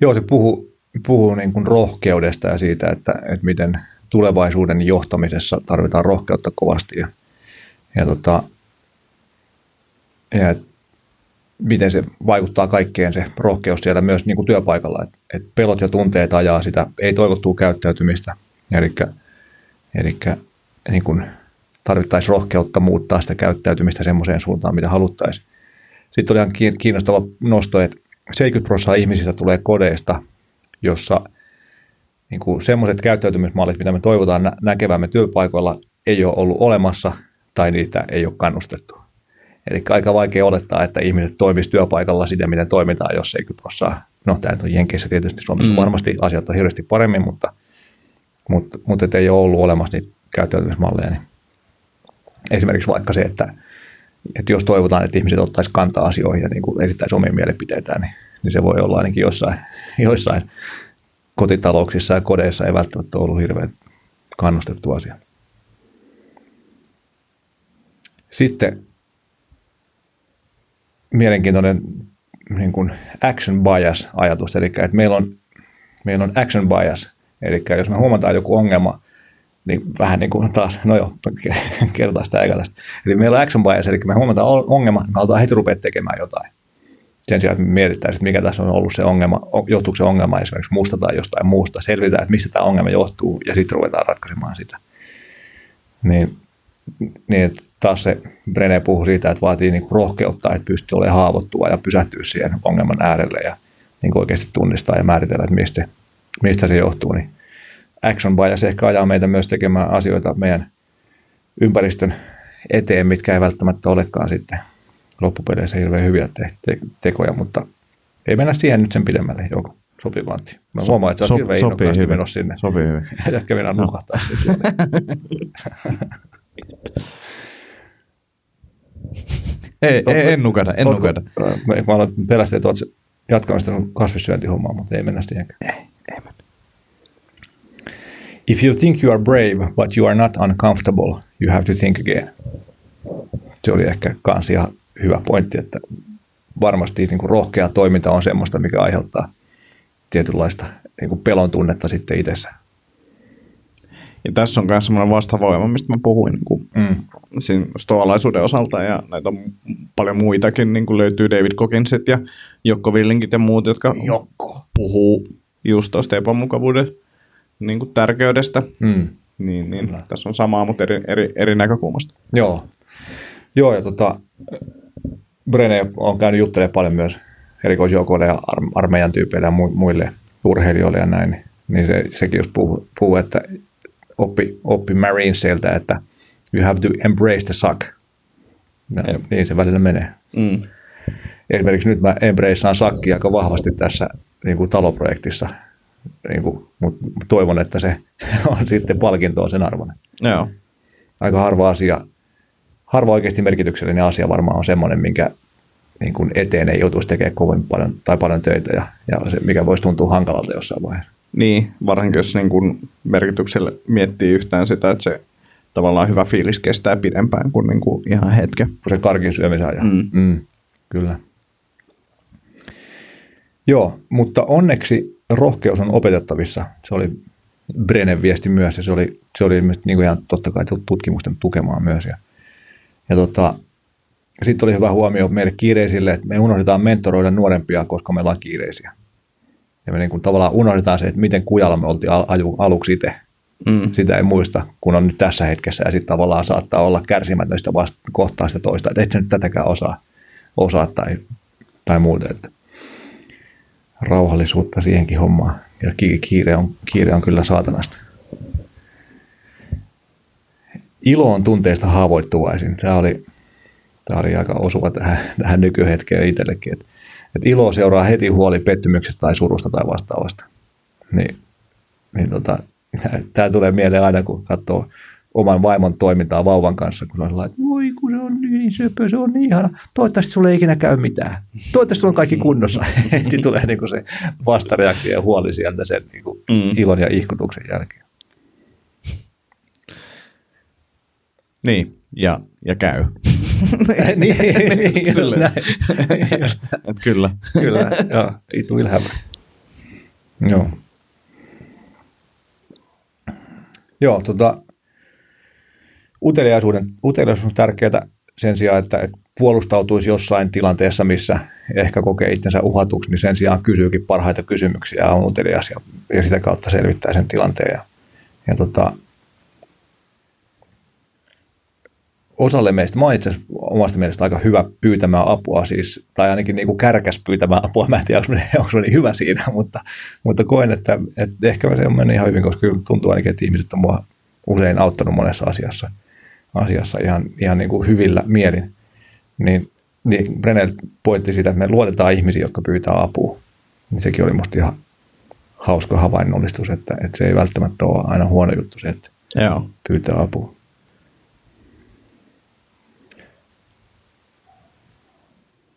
Joo, se puhuu, puhuu niin kuin rohkeudesta ja siitä, että, että miten tulevaisuuden johtamisessa tarvitaan rohkeutta kovasti ja, ja, tota, ja miten se vaikuttaa kaikkeen se rohkeus siellä myös niin kuin työpaikalla. Et, et pelot ja tunteet ajaa sitä ei-toivottua käyttäytymistä. Eli, niin kuin tarvittaisiin rohkeutta muuttaa sitä käyttäytymistä semmoiseen suuntaan, mitä haluttaisiin. Sitten oli ihan kiinnostava nosto, että 70 prosenttia ihmisistä tulee kodeista, jossa niin kuin semmoiset käyttäytymismallit, mitä me toivotaan nä- näkevämme työpaikoilla, ei ole ollut olemassa tai niitä ei ole kannustettu. Eli aika vaikea olettaa, että ihmiset toimisivat työpaikalla sitä, miten toimitaan, jos ei osaa. No, tämä on Jenkeissä tietysti, Suomessa mm. varmasti asiat on hirveästi paremmin, mutta, mutta, mutta ei ole ollut olemassa niitä käyttäytymismalleja. Niin esimerkiksi vaikka se, että, että jos toivotaan, että ihmiset ottaisivat kantaa asioihin ja niin kuin esittäisi omia mielipiteitään, niin, niin se voi olla ainakin jossain, joissain kotitalouksissa ja kodeissa ei välttämättä ollut hirveän kannustettu asia. Sitten mielenkiintoinen niin kuin action bias-ajatus, eli että meillä on, meillä on action bias, eli jos me huomataan joku ongelma, niin vähän niin kuin taas, no joo, kertaa sitä tästä. Eli meillä on action bias, eli me huomataan ongelma, me halutaan heti rupea tekemään jotain. Sen sijaan, että me mietittäisiin, että mikä tässä on ollut se ongelma, johtuuko se ongelma esimerkiksi muusta tai jostain muusta, selvitään, että mistä tämä ongelma johtuu, ja sitten ruvetaan ratkaisemaan sitä. Niin, niin taas se Brené puhuu siitä, että vaatii niin rohkeutta, että pystyy olemaan haavoittuva ja pysähtyä siihen ongelman äärelle ja niin oikeasti tunnistaa ja määritellä, että mistä, mistä se johtuu. Niin action bias ehkä ajaa meitä myös tekemään asioita meidän ympäristön eteen, mitkä ei välttämättä olekaan sitten loppupeleissä hirveän hyviä te- te- tekoja, mutta ei mennä siihen nyt sen pidemmälle, joko sopii Antti. Mä huomaan, että sä oot so, hirveän innokkaasti menossa sinne. Sopii hyvin. Jätkä no. nukahtaa. ei, ei, en nukahda, en nukahda. Mä, mä aloin pelästä, että oot jatkanut sitä kasvissyöntihommaa, mutta ei mennä siihenkään. If you think you are brave, but you are not uncomfortable, you have to think again. Se oli ehkä kans ihan hyvä pointti, että varmasti niin kuin rohkea toiminta on semmoista, mikä aiheuttaa tietynlaista niin kuin pelon tunnetta sitten itsessä. Ja tässä on myös semmoinen vastavoima, mistä mä puhuin niin kuin Mm. siinä stoalaisuuden osalta, ja näitä on paljon muitakin, niin kuin löytyy David Cockinsit ja Jokko Willinkit ja muut, jotka Jokko. puhuu just tuosta epämukavuuden niin kuin tärkeydestä. Mm. Niin, niin tässä on samaa, mutta eri, eri, eri näkökulmasta. Joo. Joo, ja tota, Brené on käynyt juttelemaan paljon myös erikoisjoukoille ja ar- armeijan tyypeille ja mu- muille urheilijoille ja näin, niin, niin se, sekin just puhuu, puhuu että oppi, oppi Marinesilta, että you have to embrace the suck. Jep. niin se välillä menee. Mm. Esimerkiksi nyt mä embraceaan sakkia aika vahvasti tässä niin kuin taloprojektissa, niin kuin, mutta toivon, että se on sitten palkintoa sen arvoinen. Joo. Aika harva asia, harva oikeasti merkityksellinen asia varmaan on semmoinen, minkä niin kuin eteen ei joutuisi tekemään kovin paljon tai paljon töitä ja, ja se, mikä voisi tuntua hankalalta jossain vaiheessa. Niin, varsinkin jos niin kuin merkitykselle miettii yhtään sitä, että se tavallaan hyvä fiilis kestää pidempään kuin, niin kuin ihan hetken. Kun se karkin syömisen ajan. Mm. Mm, kyllä. Joo, mutta onneksi rohkeus on opetettavissa. Se oli Brennan viesti myös ja se oli, se oli ilmeisesti niin kuin ihan totta kai tutkimusten tukemaan myös. Ja, ja tota, sitten oli hyvä huomio meille kiireisille, että me unohdetaan mentoroida nuorempia, koska me ollaan kiireisiä. Ja me niin kuin tavallaan unohdetaan se, että miten kujalla me oltiin al- aluksi itse. Mm. Sitä ei muista, kun on nyt tässä hetkessä ja sitten tavallaan saattaa olla kärsimätöntä vasta kohtaa sitä toista, että et sä nyt tätäkään osaa, osaa tai, tai muuta. Että rauhallisuutta siihenkin hommaan ja kiire on, kiire on kyllä saatanasta. Ilo on tunteista haavoittuvaisin. Tämä oli, tämä oli aika osuva tähän, tähän nykyhetkeen itsellekin. Että, että ilo seuraa heti huoli pettymyksestä tai surusta tai vastaavasta. Niin, niin tota, tämä tulee mieleen aina, kun katsoo oman vaimon toimintaa vauvan kanssa, kun se on sellainen, että voi kun se on niin söpö, se on niin ihana. Toivottavasti sulle ei ikinä käy mitään. Toivottavasti sulla on kaikki kunnossa. Heti tulee niin kuin se vastareaktio ja huoli sieltä sen niin kuin mm. ilon ja ihkutuksen jälkeen. Niin, ja, ja käy. niin, niin, just näin. Just näin. Kyllä. kyllä, joo. It will happen. Joo. Joo, tota, uteliaisuuden, uteliaisuus on tärkeää sen sijaan, että, puolustautuisi jossain tilanteessa, missä ehkä kokee itsensä uhatuksi, niin sen sijaan kysyykin parhaita kysymyksiä on utelias ja, ja sitä kautta selvittää sen tilanteen. Ja, ja tota, osalle meistä, mä itse omasta mielestä aika hyvä pyytämään apua, siis, tai ainakin niin kuin kärkäs pyytämään apua, mä en tiedä, onko, onko niin hyvä siinä, mutta, mutta koen, että, että ehkä se on mennyt ihan hyvin, koska tuntuu ainakin, että ihmiset on mua usein auttanut monessa asiassa, asiassa ihan, ihan niin kuin hyvillä mielin. Niin, niin Brennel pointti siitä, että me luotetaan ihmisiä, jotka pyytää apua. Niin sekin oli musta ihan hauska havainnollistus, että, että se ei välttämättä ole aina huono juttu se, että Joo. pyytää apua.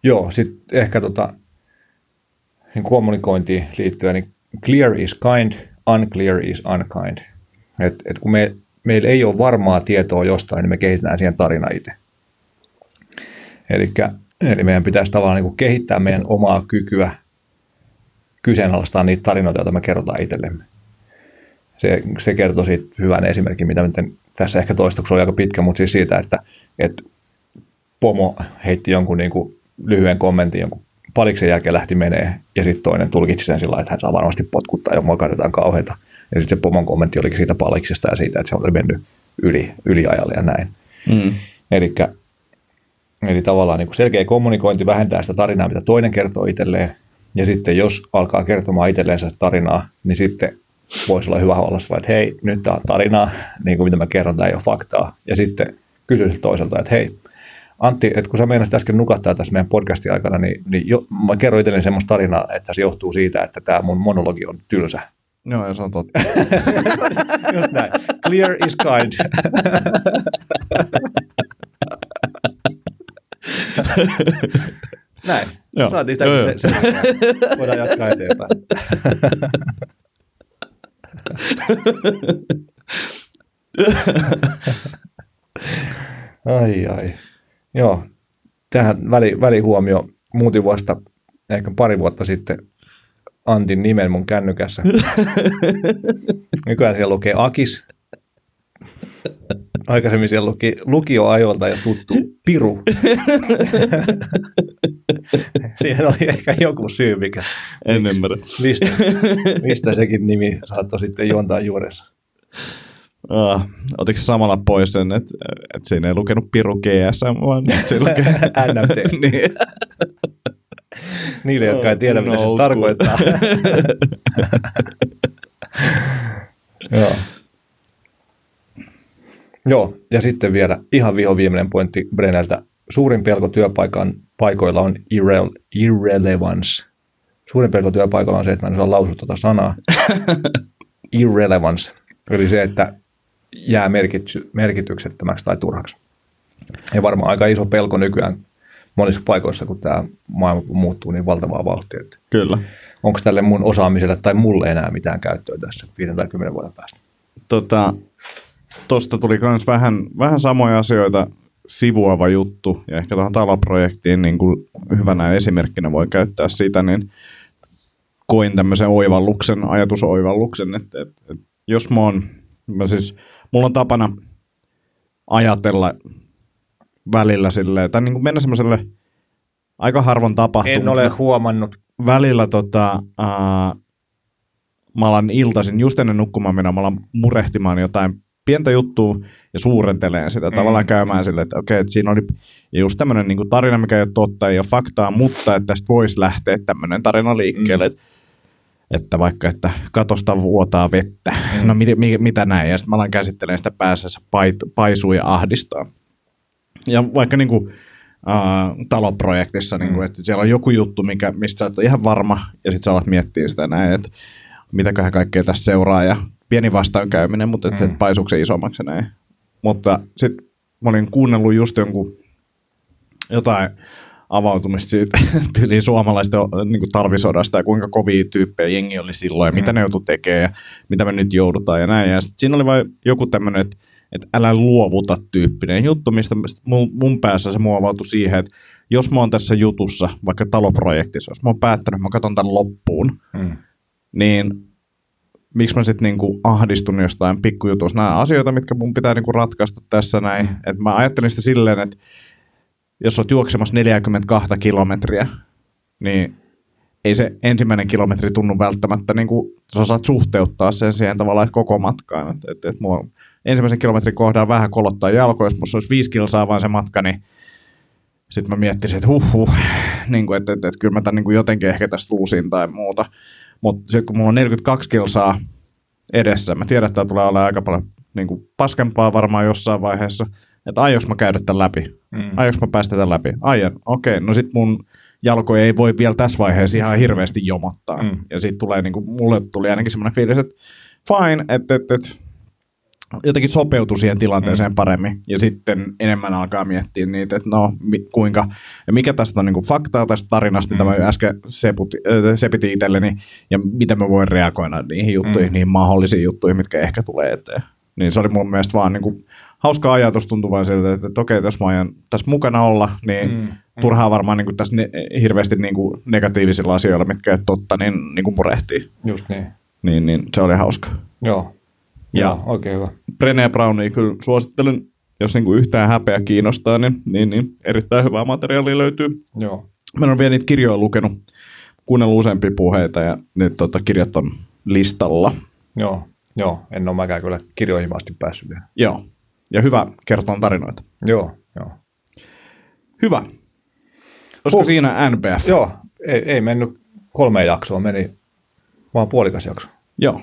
Joo, sitten ehkä tota, niin kommunikointiin liittyen, niin clear is kind, unclear is unkind. Et, et kun me, meillä ei ole varmaa tietoa jostain, niin me kehitetään siihen tarina itse. Elikkä, eli meidän pitäisi tavallaan niin kehittää meidän omaa kykyä kyseenalaistaa niitä tarinoita, joita me kerrotaan itsellemme. Se, se kertoo siitä hyvän esimerkin, mitä miten, tässä ehkä toistuksi oli aika pitkä, mutta siis siitä, että, että pomo heitti jonkun niin kuin lyhyen kommentin jonkun paliksen jälkeen lähti menee ja sitten toinen tulkitsi sen sillä että hän saa varmasti potkuttaa ja mokaa jotain kauheita. Ja sitten se pomon kommentti olikin siitä paliksesta ja siitä, että se oli mennyt yli, yli ajalle ja näin. Mm. Elikkä, eli tavallaan niin selkeä kommunikointi vähentää sitä tarinaa, mitä toinen kertoo itselleen. Ja sitten jos alkaa kertomaan itselleen sitä tarinaa, niin sitten voisi olla hyvä olla että hei, nyt tämä on tarinaa, niin kuin mitä mä kerron, tämä ei ole faktaa. Ja sitten kysyä toiselta, että hei, Antti, että kun sä meinasit äsken nukahtaa tässä meidän podcastin aikana, niin, niin jo, mä kerroin itselleni semmoista tarinaa, että se johtuu siitä, että tämä mun monologi on tylsä. Joo, ja se on totta. Just näin. Clear is kind. näin. Joo. Saatiin sitä, joo, se, se, voidaan jatkaa eteenpäin. ai ai. Joo, tähän väli, välihuomio. Muutin vasta ehkä pari vuotta sitten Antin nimen mun kännykässä. Nykyään siellä lukee Akis. Aikaisemmin siellä luki lukioajoilta ja tuttu Piru. Siihen oli ehkä joku syy, mikä... En ymmärrä. Mistä, mistä sekin nimi saattoi sitten juontaa juurensa. Uh, otiko samalla pois sen, että, että siinä ei lukenut Piru GSM, vaan se lukee NMT. niin. Niille, jotka ei tiedä, mitä se tarkoittaa. Joo. Joo, ja sitten vielä ihan vihoviimeinen pointti Brenneltä. Suurin pelko työpaikan paikoilla on irre- irrelevance. Suurin pelko työpaikalla on se, että mä en osaa lausua tuota sanaa. irrelevance. Eli se, että jää merkity, merkityksettömäksi tai turhaksi. Ja varmaan aika iso pelko nykyään monissa paikoissa, kun tämä maailma muuttuu niin valtavaa vauhtia. Että Kyllä. onko tälle mun osaamiselle tai mulle enää mitään käyttöä tässä 5 tai 10 vuoden päästä? Tota, tosta tuli myös vähän, vähän samoja asioita sivuava juttu, ja ehkä tuohon taloprojektiin niin kuin hyvänä esimerkkinä voi käyttää sitä, niin koin tämmöisen oivalluksen, ajatusoivalluksen, että, että, että jos mä oon, mä siis, mulla on tapana ajatella välillä silleen, tai niin kuin mennä semmoiselle aika harvoin tapahtuu. En ole huomannut. Välillä tota, ää, mä alan iltaisin, just ennen nukkumaan mennä, mä alan murehtimaan jotain pientä juttua ja suurenteleen sitä, mm. tavallaan käymään silleen, että okei, että siinä oli just tämmöinen niin tarina, mikä ei ole totta, ei ole faktaa, mutta että tästä voisi lähteä tämmöinen tarina liikkeelle, mm. että, että vaikka, että katosta vuotaa vettä, mm. no mit, mit, mitä näin, ja sitten mä alan käsittelemään sitä päässä, pait, paisuu ja ahdistaa. Ja vaikka niin kuin, Uh, taloprojektissa, niin kuin, mm. että siellä on joku juttu, mikä, mistä sä et ole ihan varma, ja sitten sä alat miettiä sitä näin, että mitäköhän kaikkea tässä seuraa, ja pieni vastaankäyminen, mutta että mm. et isommaksi näin. Mutta sitten mä olin kuunnellut just jonkun jotain avautumista siitä tyyliin suomalaisten niin kuin talvisodasta ja kuinka kovia tyyppejä jengi oli silloin ja mm. mitä ne joutu tekemään ja mitä me nyt joudutaan ja näin. Ja sit siinä oli vain joku tämmöinen, että, että älä luovuta tyyppinen juttu, mistä mun, mun päässä se muovautui siihen, että jos mä oon tässä jutussa, vaikka taloprojektissa, jos mä oon päättänyt, että mä katson tämän loppuun, mm. niin miksi mä sitten niinku ahdistun jostain pikkujutusta. Nämä asioita, mitkä mun pitää niinku ratkaista tässä näin. Mm. Et mä ajattelin sitä silleen, että jos olet juoksemassa 42 kilometriä, niin ei se ensimmäinen kilometri tunnu välttämättä, niin kuin, sä osaat suhteuttaa sen siihen tavallaan, että koko matkaan. Et, et, et mulla ensimmäisen kilometrin kohdalla vähän kolottaa jalkoja, jos mulla olisi viisi kilsaa vaan se matka, niin sitten mä miettisin, että huh, huh niin kuin, että, että, että kyllä mä tämän niin kuin jotenkin ehkä tästä luusin tai muuta. Mutta sitten kun mulla on 42 kilsaa edessä, mä tiedän, että tämä tulee olla aika paljon niin kuin paskempaa varmaan jossain vaiheessa, että aionko mä käydä tämän läpi? Mm. Aionko mä päästä tämän läpi? Aion. Okei, okay. no sitten mun jalko ei voi vielä tässä vaiheessa ihan hirveästi jomottaa. Mm. Ja sitten tulee, niin kuin, mulle tuli ainakin semmoinen fiilis, että fine, että, että, että jotenkin sopeutui siihen tilanteeseen mm. paremmin ja sitten enemmän alkaa miettiä niitä, että no mi, kuinka, ja mikä tästä on niin kuin faktaa tästä tarinasta, mm. mitä mä äsken seputi, äh, sepitin itselleni ja miten mä voin reagoida niihin juttuihin, mm. niihin mahdollisiin juttuihin, mitkä ehkä tulee eteen. Niin se oli mun mielestä vaan niin kuin, hauska ajatus tuntuu vain siltä, että, että okei, jos mä ajan tässä mukana olla, niin mm. turhaa varmaan niin kuin tässä ne, hirveästi niin kuin negatiivisilla asioilla, mitkä ei totta, niin, niin kuin murehtii. Just niin. Niin, niin se oli hauska. Joo, ja Joo, oikein hyvä. Brené Brownia kyllä suosittelen, jos niinku yhtään häpeä kiinnostaa, niin, niin, niin erittäin hyvää materiaalia löytyy. Joo. Mä olen vielä niitä kirjoja lukenut, kuunnellut useampia puheita ja nyt tota, kirjat on listalla. Joo, joo, en ole mäkään kyllä kirjoihin asti päässyt vielä. Joo, ja hyvä kertoa tarinoita. Joo, joo. Hyvä. Olisiko huh. siinä NPF? Joo, ei, ei mennyt kolme jaksoa, meni vaan puolikas jakso. Joo,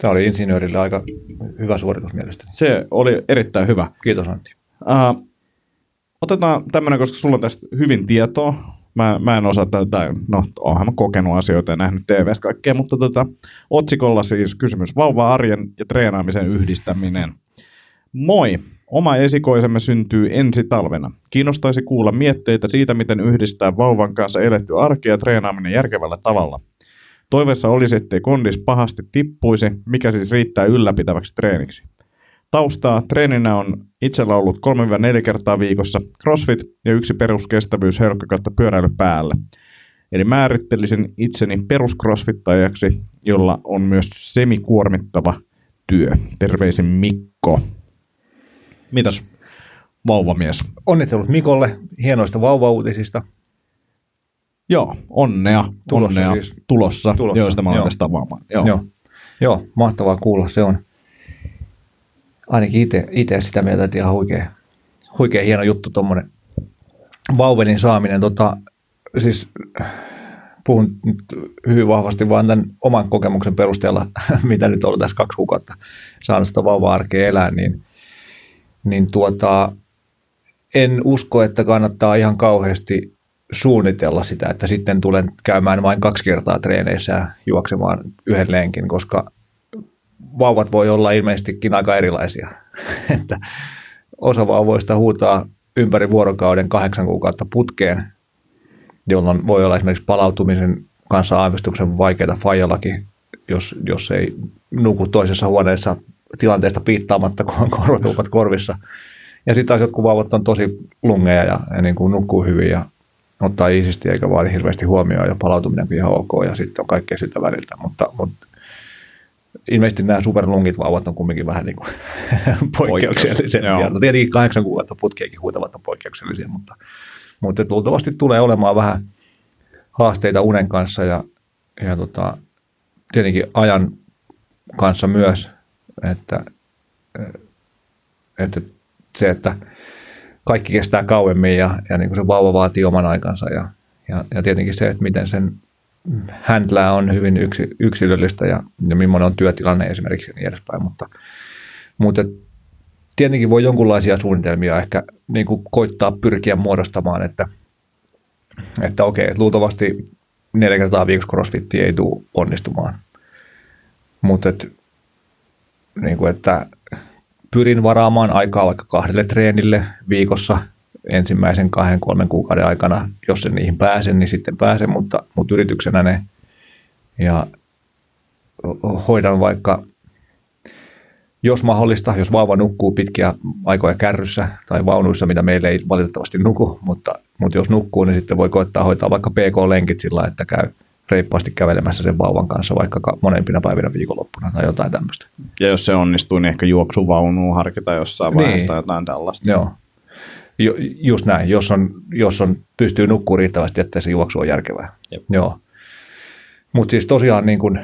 Tämä oli insinöörille aika hyvä suoritus mielestäni. Se oli erittäin hyvä. Kiitos Antti. Uh, otetaan tämmöinen, koska sulla on tästä hyvin tietoa. Mä, mä en osaa tätä, no oonhan mä kokenut asioita ja nähnyt TVstä kaikkea, mutta tota, otsikolla siis kysymys vauva-arjen ja treenaamisen yhdistäminen. Moi! Oma esikoisemme syntyy ensi talvena. Kiinnostaisi kuulla mietteitä siitä, miten yhdistää vauvan kanssa eletty arki ja treenaaminen järkevällä tavalla. Toiveessa olisi, ettei kondis pahasti tippuisi, mikä siis riittää ylläpitäväksi treeniksi. Taustaa treeninä on itsellä ollut 3-4 kertaa viikossa crossfit ja yksi peruskestävyys kautta pyöräily päälle. Eli määrittelisin itseni peruscrossfittajaksi, jolla on myös semikuormittava työ. Terveisin Mikko. Mitäs vauvamies? Onnittelut Mikolle hienoista vauvauutisista. Joo, onnea, tulossa onnea siis. tulossa, tulossa, joista mä olen tavaamaan. Joo. Joo. Joo, mahtavaa kuulla. Se on ainakin itse sitä mieltä, että ihan huikea, huikea hieno juttu tuommoinen vauvelin saaminen. Tota, siis puhun nyt hyvin vahvasti vaan tämän oman kokemuksen perusteella, mitä nyt on tässä kaksi kuukautta saanut sitä vauva-arkea elää, niin, niin tuota, en usko, että kannattaa ihan kauheasti suunnitella sitä, että sitten tulen käymään vain kaksi kertaa treeneissä ja juoksemaan yhden lenkin, koska vauvat voi olla ilmeisestikin aika erilaisia. että osa vauvoista huutaa ympäri vuorokauden kahdeksan kuukautta putkeen, jolloin voi olla esimerkiksi palautumisen kanssa aavistuksen vaikeita fajallakin, jos, jos ei nuku toisessa huoneessa tilanteesta piittaamatta, kun on korvatulpat korvissa. Ja sitten taas jotkut vauvat on tosi lungeja ja, ja niin kuin nukkuu hyvin ja ottaa iisisti eikä vaadi hirveästi huomioon ja palautuminen on ihan ok ja sitten on kaikkea sitä väliltä. Mutta, mutta ilmeisesti nämä superlungit vauvat on kumminkin vähän niin kuin poikkeuksellisia. No tietenkin kahdeksan kuukautta putkeekin huutavat on poikkeuksellisia, mutta, mutta luultavasti tulee olemaan vähän haasteita unen kanssa ja, ja tota, tietenkin ajan kanssa myös, että, että se, että kaikki kestää kauemmin ja, ja niin kuin se vauva vaatii oman aikansa ja, ja, ja tietenkin se, että miten sen handlää on hyvin yksi, yksilöllistä ja, ja millainen on työtilanne esimerkiksi ja niin edespäin, mutta, mutta tietenkin voi jonkunlaisia suunnitelmia ehkä niin kuin koittaa pyrkiä muodostamaan, että, että okei, luultavasti neljä kertaa viikossa crossfitti ei tule onnistumaan, mutta et, niin kuin, että pyrin varaamaan aikaa vaikka kahdelle treenille viikossa ensimmäisen kahden, kolmen kuukauden aikana. Jos se niihin pääsen, niin sitten pääsen, mutta, mutta yrityksenä ne ja hoidan vaikka, jos mahdollista, jos vauva nukkuu pitkiä aikoja kärryssä tai vaunuissa, mitä meille ei valitettavasti nuku, mutta, mutta jos nukkuu, niin sitten voi koittaa hoitaa vaikka PK-lenkit sillä, että käy reippaasti kävelemässä sen vauvan kanssa vaikka monempina päivinä viikonloppuna tai jotain tämmöistä. Ja jos se onnistuu, niin ehkä juoksuvaunuun harkita jossain niin. vaiheessa jotain tällaista. Joo, Ju, just näin, jos, on, jos on, pystyy nukkumaan riittävästi, että se juoksu on järkevää. Jep. Joo. Mutta siis tosiaan niin kun,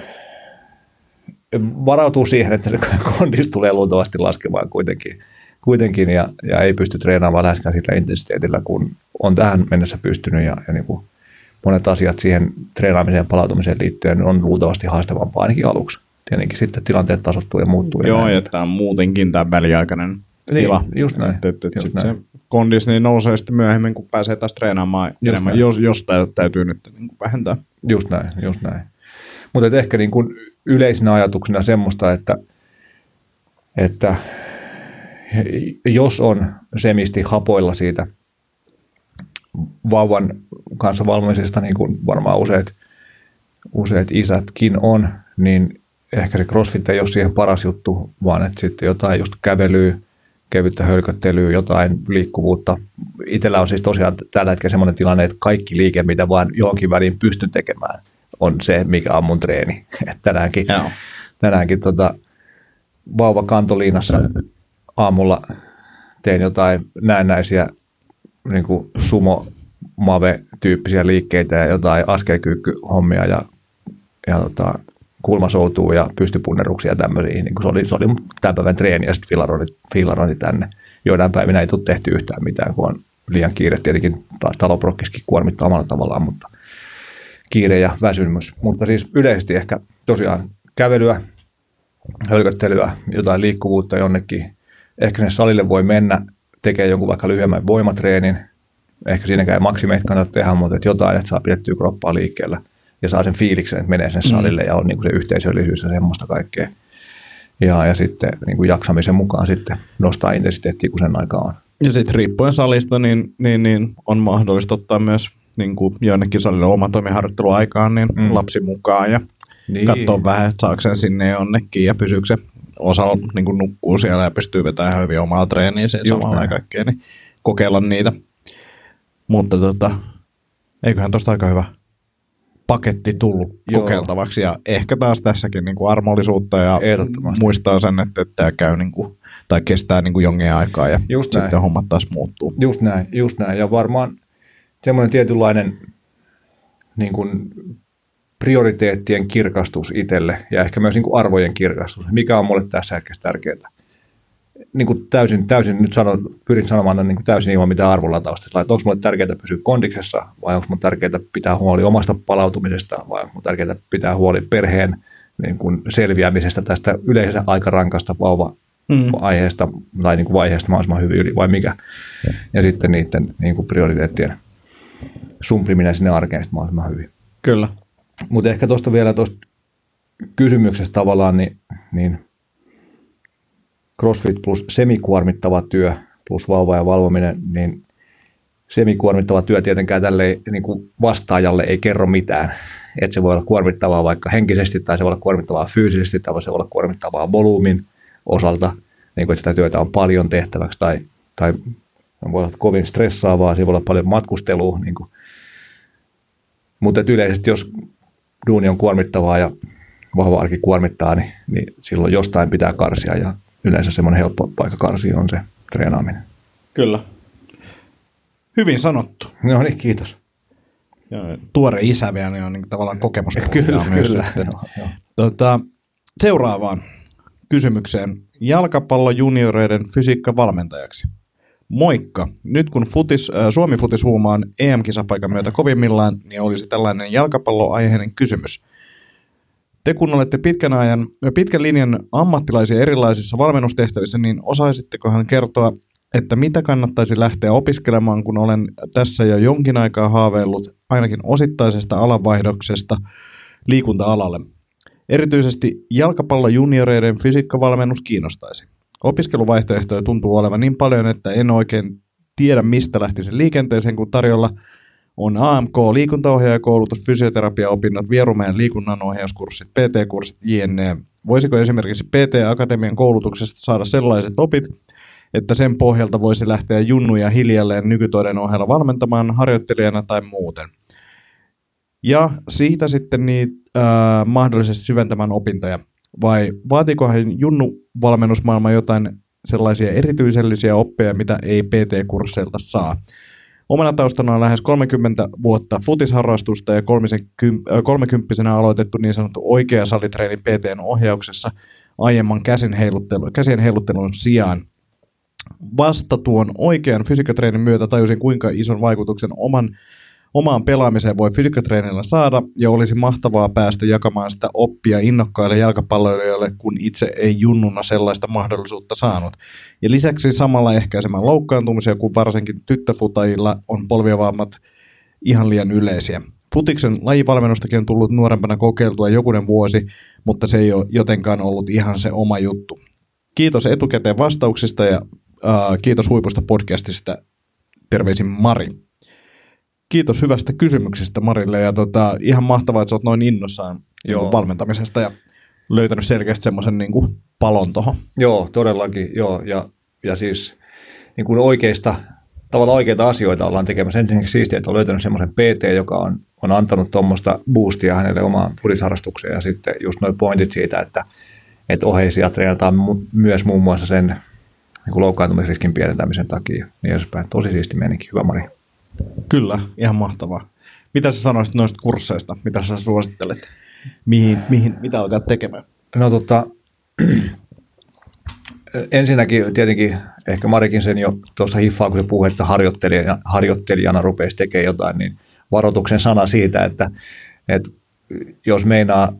varautuu siihen, että se kondis tulee luultavasti laskemaan kuitenkin, kuitenkin ja, ja ei pysty treenaamaan läheskään sillä intensiteetillä, kun on tähän mennessä pystynyt ja, ja niin kuin monet asiat siihen treenaamiseen ja palautumiseen liittyen on luultavasti haastavampaa ainakin aluksi. Tietenkin sitten tilanteet tasottuu ja muuttuu. Joo, ja, ja tämä on muutenkin tämä väliaikainen niin, tila. Just näin. Et, et, et just näin. Se kondis niin nousee sitten myöhemmin, kun pääsee taas treenaamaan just enemmän, näin. jos, jos täytyy nyt niin kuin vähentää. Just näin, just näin. Mutta ehkä niin kuin yleisenä ajatuksena semmoista, että, että jos on semisti hapoilla siitä vauvan kanssa valmimisesta, niin kuin varmaan useat, useat isätkin on, niin ehkä se crossfit ei ole siihen paras juttu, vaan että sitten jotain just kävelyä, kevyttä hölköttelyä, jotain liikkuvuutta. Itellä on siis tosiaan tällä hetkellä sellainen tilanne, että kaikki liike, mitä vaan johonkin väliin pystyn tekemään, on se, mikä on mun treeni. tänäänkin Joo. tänäänkin tota, vauva kantoliinassa aamulla tein jotain näennäisiä niin kuin sumo mave-tyyppisiä liikkeitä ja jotain askelkyykkyhommia ja, ja tota, kulmasoutuu ja pystypunneruksia ja tämmöisiä. Niin se, oli, se oli tämän päivän treeni ja sitten filarointi, filarointi tänne. Joidain päivinä ei tule tehty yhtään mitään, kun on liian kiire. Tietenkin taloprokkiskin kuormittaa omalla tavallaan, mutta kiire ja väsymys. Mutta siis yleisesti ehkä tosiaan kävelyä, hölköttelyä, jotain liikkuvuutta jonnekin. Ehkä sen salille voi mennä, tekee jonkun vaikka lyhyemmän voimatreenin. Ehkä siinäkään ei maksimeet kannata tehdä, mutta että jotain, että saa pidettyä kroppaa liikkeellä – ja saa sen fiiliksen, että menee sen mm. salille mm. ja on niin kuin se yhteisöllisyys ja semmoista kaikkea. Ja, ja sitten niin kuin jaksamisen mukaan sitten nostaa intensiteettiä, kun sen aika on. Ja sitten riippuen salista, niin, niin, niin on mahdollista ottaa myös niin kuin jonnekin salille omatoimiharjoitteluaikaan niin mm. lapsi mukaan ja niin. katsoa vähän, että saako sen sinne jonnekin ja pysyykö se osa niin kuin nukkuu siellä ja pystyy vetämään hyvin omaa treeniä sen samalla ja kaikkea, niin kokeilla niitä. Mutta tota, eiköhän tosta aika hyvä paketti tullut Joo. kokeiltavaksi ja ehkä taas tässäkin niin kuin armollisuutta ja muistaa sen, että tämä käy niin kuin, tai kestää niin kuin jonkin aikaa ja just sitten näin. hommat taas muuttuu. Just näin, just näin. Ja varmaan semmoinen tietynlainen niin kuin prioriteettien kirkastus itselle ja ehkä myös niin kuin arvojen kirkastus. Mikä on mulle tässä hetkessä tärkeää? niin kuin täysin, täysin nyt sanon, pyrin sanomaan niin kuin täysin ilman mitään arvolatausta. Että onko minulle tärkeää pysyä kondiksessa vai onko minulle tärkeää pitää huoli omasta palautumisesta vai onko minulle tärkeää pitää huoli perheen niin kuin selviämisestä tästä yleisen aikarankasta vauva-aiheesta mm. tai niin kuin vaiheesta mahdollisimman hyvin yli vai mikä. Ja, ja sitten niiden niin kuin prioriteettien sumpliminen sinne arkeen mahdollisimman hyvin. Kyllä. Mutta ehkä tuosta vielä tuosta kysymyksestä tavallaan, niin, niin CrossFit plus semikuormittava työ plus vauva ja valvominen, niin semikuormittava työ tietenkään tälle niin kuin vastaajalle ei kerro mitään. Että se voi olla kuormittavaa vaikka henkisesti tai se voi olla kuormittavaa fyysisesti tai se voi olla kuormittavaa volyymin osalta, niin kuin, että sitä työtä on paljon tehtäväksi tai, tai voi olla kovin stressaavaa, siinä voi olla paljon matkustelua. Niin kuin. Mutta yleisesti jos duuni on kuormittavaa ja vahva arki kuormittaa, niin, niin silloin jostain pitää karsia ja yleensä semmoinen helppo paikka karsia on se treenaaminen. Kyllä. Hyvin sanottu. No niin, kiitos. Ja tuore isä vielä, niin on niin tavallaan kokemus. Kyllä, myös kyllä. joo. Tota, seuraavaan kysymykseen. Jalkapallo junioreiden fysiikkavalmentajaksi. Moikka! Nyt kun futis, äh, Suomi futis huumaan EM-kisapaikan myötä kovimmillaan, niin olisi tällainen jalkapalloaiheinen kysymys. Te kun olette pitkän, ajan, pitkän linjan ammattilaisia erilaisissa valmennustehtävissä, niin osaisittekohan kertoa, että mitä kannattaisi lähteä opiskelemaan, kun olen tässä jo jonkin aikaa haaveillut ainakin osittaisesta alanvaihdoksesta liikunta-alalle. Erityisesti jalkapallojunioreiden fysiikkavalmennus kiinnostaisi. Opiskeluvaihtoehtoja tuntuu olevan niin paljon, että en oikein tiedä, mistä lähtisin liikenteeseen, kun tarjolla on AMK, liikuntaohjaajakoulutus, fysioterapiaopinnot, Vierumäen liikunnanohjauskurssit, PT-kurssit, jne. Voisiko esimerkiksi PT-akatemian koulutuksesta saada sellaiset opit, että sen pohjalta voisi lähteä junnuja hiljalleen nykytoiden ohella valmentamaan harjoittelijana tai muuten. Ja siitä sitten niin, äh, mahdollisesti syventämään opintoja. Vai vaatikohan junnu valmennusmaailma jotain sellaisia erityisellisiä oppeja, mitä ei PT-kursseilta saa? Omana taustana on lähes 30 vuotta futisharrastusta ja 30 aloitettu niin sanottu oikea salitreeni PTn ohjauksessa aiemman käsin heiluttelu, käsien heiluttelun sijaan. Vasta tuon oikean fysiikatreenin myötä tajusin, kuinka ison vaikutuksen oman, omaan pelaamiseen voi fysiikatreenillä saada, ja olisi mahtavaa päästä jakamaan sitä oppia innokkaille jalkapalloilijoille, kun itse ei junnuna sellaista mahdollisuutta saanut. Ja lisäksi samalla ehkäisemään loukkaantumisia, kun varsinkin tyttöfutajilla on polviovammat ihan liian yleisiä. Futiksen lajivalmennustakin on tullut nuorempana kokeiltua jokunen vuosi, mutta se ei ole jotenkaan ollut ihan se oma juttu. Kiitos etukäteen vastauksista ja äh, kiitos huipusta podcastista. Terveisin Mari. Kiitos hyvästä kysymyksestä Marille ja tota, ihan mahtavaa, että sä oot noin innossaan niin Joo. valmentamisesta ja löytänyt selkeästi semmoisen niin kuin palon tuohon. Joo, todellakin. Joo, ja, ja siis niin kuin oikeista, tavallaan oikeita asioita ollaan tekemässä. Ensinnäkin siistiä, että on löytänyt semmoisen PT, joka on, on antanut tuommoista boostia hänelle omaan fudisharrastukseen. Ja sitten just noin pointit siitä, että, että oheisia treenataan mu- myös muun muassa sen niin kuin loukkaantumisriskin pienentämisen takia. Niin edespäin. Tosi siisti meininki. Hyvä Mari. Kyllä, ihan mahtavaa. Mitä sä sanoisit noista kursseista? Mitä sä suosittelet? Mihin, mihin, mitä alkaa tekemään? No tota, ensinnäkin tietenkin ehkä Marikin sen jo tuossa hiffaa, kun se puhui, että harjoittelijana, harjoittelijana rupeisi tekemään jotain, niin varoituksen sana siitä, että, että jos meinaa,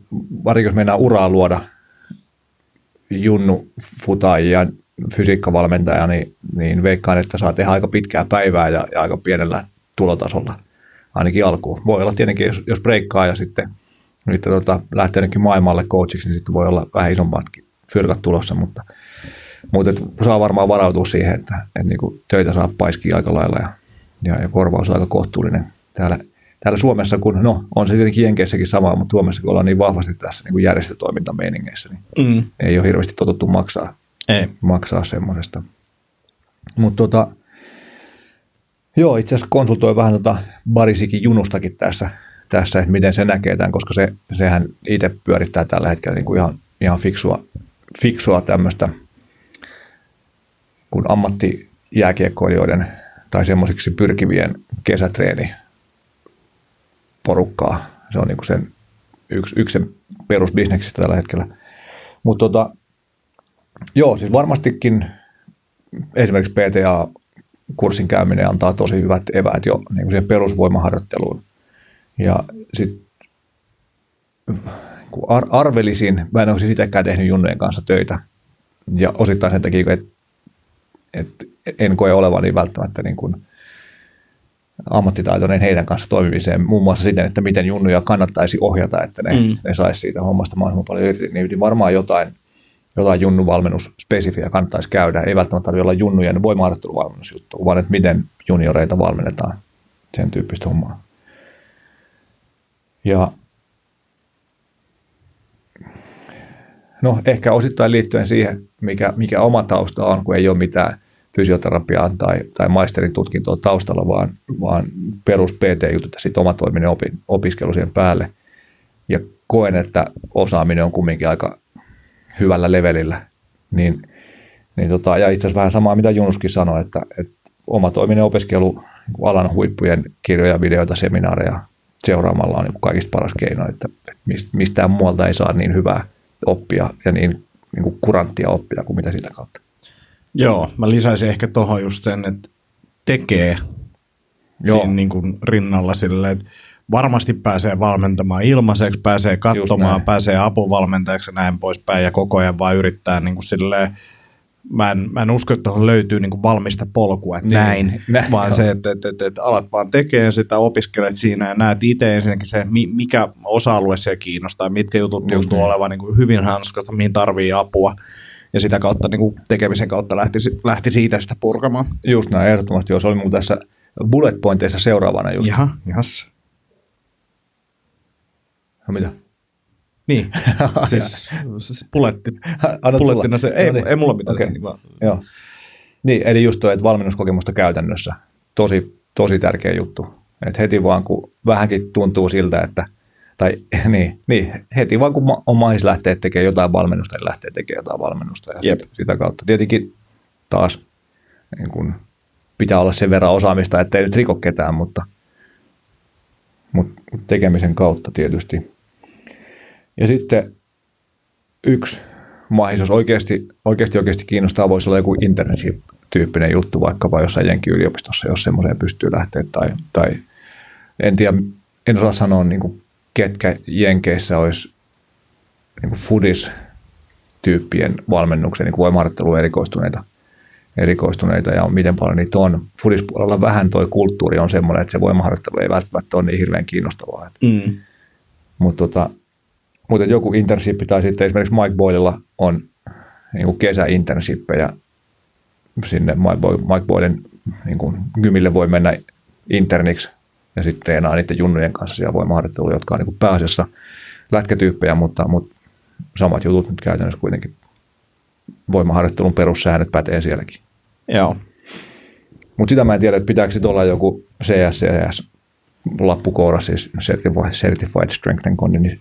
varsinkin jos meinaa uraa luoda junnu futajia, fysiikkavalmentaja, niin, niin veikkaan, että saa tehdä aika pitkää päivää ja, ja aika pienellä tulotasolla ainakin alkuun. Voi olla tietenkin, jos, jos breikkaa ja sitten, sitten tota, lähtee jonnekin maailmalle coachiksi, niin sitten voi olla vähän isommatkin fyrkat tulossa, mutta, mutta et saa varmaan varautua siihen, että, että niin töitä saa paiskia aika lailla ja, ja, ja korvaus on aika kohtuullinen täällä, täällä Suomessa, kun no on se tietenkin Jenkeissäkin sama, mutta Suomessa kun ollaan niin vahvasti tässä niin kuin järjestötoimintameiningeissä, niin Mm. ei ole hirveästi totuttu maksaa Ei. maksaa semmoisesta. Mutta tota, joo, itse asiassa konsultoin vähän tota Barisikin junustakin tässä, tässä, että miten se näkee tämän, koska se, sehän itse pyörittää tällä hetkellä niin kuin ihan, ihan fiksua, fiksua tämmöistä, kun ammattijääkiekkoilijoiden tai semmoisiksi pyrkivien kesätreeni porukkaa. Se on niin kuin sen yksi, yksi sen perusbisneksistä tällä hetkellä. Mutta tota, Joo, siis varmastikin esimerkiksi PTA-kurssin käyminen antaa tosi hyvät eväät jo niin kuin siihen perusvoimaharjoitteluun. Ja sitten ar- arvelisin, mä en olisi sitäkään tehnyt junnojen kanssa töitä, ja osittain sen takia, että, että en koe olevani välttämättä niin kuin ammattitaitoinen heidän kanssa toimimiseen, muun muassa siten, että miten junnuja kannattaisi ohjata, että ne, mm. ne saisi siitä hommasta mahdollisimman paljon irti, niin varmaan jotain jotain junnuvalmennusspesifiä kannattaisi käydä. Ei välttämättä tarvitse olla junnujen voimaharjoitteluvalmennusjuttu, vaan että miten junioreita valmennetaan sen tyyppistä hommaa. Ja no ehkä osittain liittyen siihen, mikä, mikä oma tausta on, kun ei ole mitään fysioterapiaa tai, tai maisterin tutkintoa taustalla, vaan, vaan perus PT-jutut ja sitten omatoiminen opi, opiskelu siihen päälle. Ja koen, että osaaminen on kumminkin aika hyvällä levelillä. Niin, niin tota, ja itse asiassa vähän samaa, mitä Junuskin sanoi, että, että omatoiminen opiskelu alan huippujen kirjoja, videoita, seminaareja seuraamalla on niin kaikista paras keino, että mistään muualta ei saa niin hyvää oppia ja niin, niin kuin kuranttia oppia kuin mitä sitä kautta. Joo, mä lisäisin ehkä tuohon just sen, että tekee Joo. siinä niin kuin rinnalla silleen, että varmasti pääsee valmentamaan ilmaiseksi, pääsee katsomaan, pääsee apuvalmentajaksi ja näin poispäin ja koko ajan vaan yrittää niin kuin silleen, mä en, mä en usko, että tuohon löytyy niin kuin valmista polkua, että niin, näin, näin, vaan joo. se, että, että, että, että alat vaan tekemään sitä, opiskelet siinä ja näet itse ensinnäkin se, mikä osa-alue siellä kiinnostaa, mitkä jutut tuntuu niin. olevan niin kuin hyvin hanskasta, mihin tarvii apua ja sitä kautta niin kuin tekemisen kautta lähti, lähti siitä sitä purkamaan. Just näin, ehdottomasti. Jos oli mulla tässä bullet pointeissa seuraavana just. Jaha, jahas. No mitä? Niin, siis, siis puletti, pulettina se, ei, no niin. ei mulla mitään. Okay. Niin, vaan. Joo. Niin, eli just tuo, että valmennuskokemusta käytännössä, tosi, tosi tärkeä juttu. Että heti vaan kun vähänkin tuntuu siltä, että, tai niin, niin heti vaan kun on mahis lähteä tekemään jotain valmennusta, niin lähtee tekemään jotain valmennusta. Ja Jep. sitä kautta tietenkin taas niin kun, pitää olla sen verran osaamista, ettei nyt riko ketään, mutta, mutta tekemisen kautta tietysti ja sitten yksi mahis, jos oikeasti, oikeasti, oikeasti kiinnostaa, voisi olla joku internship-tyyppinen juttu vaikkapa jossain Jenki-yliopistossa, jos semmoiseen pystyy lähteä. Tai, tai en tiedä, en osaa sanoa niin kuin ketkä Jenkeissä olisi niin kuin foodis-tyyppien valmennuksen niin voimaharjoitteluun erikoistuneita, erikoistuneita ja miten paljon niitä on. Foodispuolella vähän tuo kulttuuri on semmoinen, että se voimaharjoittelu ei välttämättä ole niin hirveän kiinnostavaa. Mm. Mutta tota, mutta joku internship tai sitten esimerkiksi Mike Boylella on niin kuin kesäinternshippejä sinne Mike, Boyle, Mike Boylen niin kuin gymille voi mennä interniksi ja sitten treenaa niiden junnujen kanssa siellä voimaharjoittelua, jotka on niin kuin pääasiassa lätkätyyppejä, mutta, mutta samat jutut nyt käytännössä kuitenkin voimaharjoittelun perussäännöt pätee sielläkin. Joo. Mutta sitä mä en tiedä, että pitääkö olla joku CSCS lappukoura, siis Certified, Strength and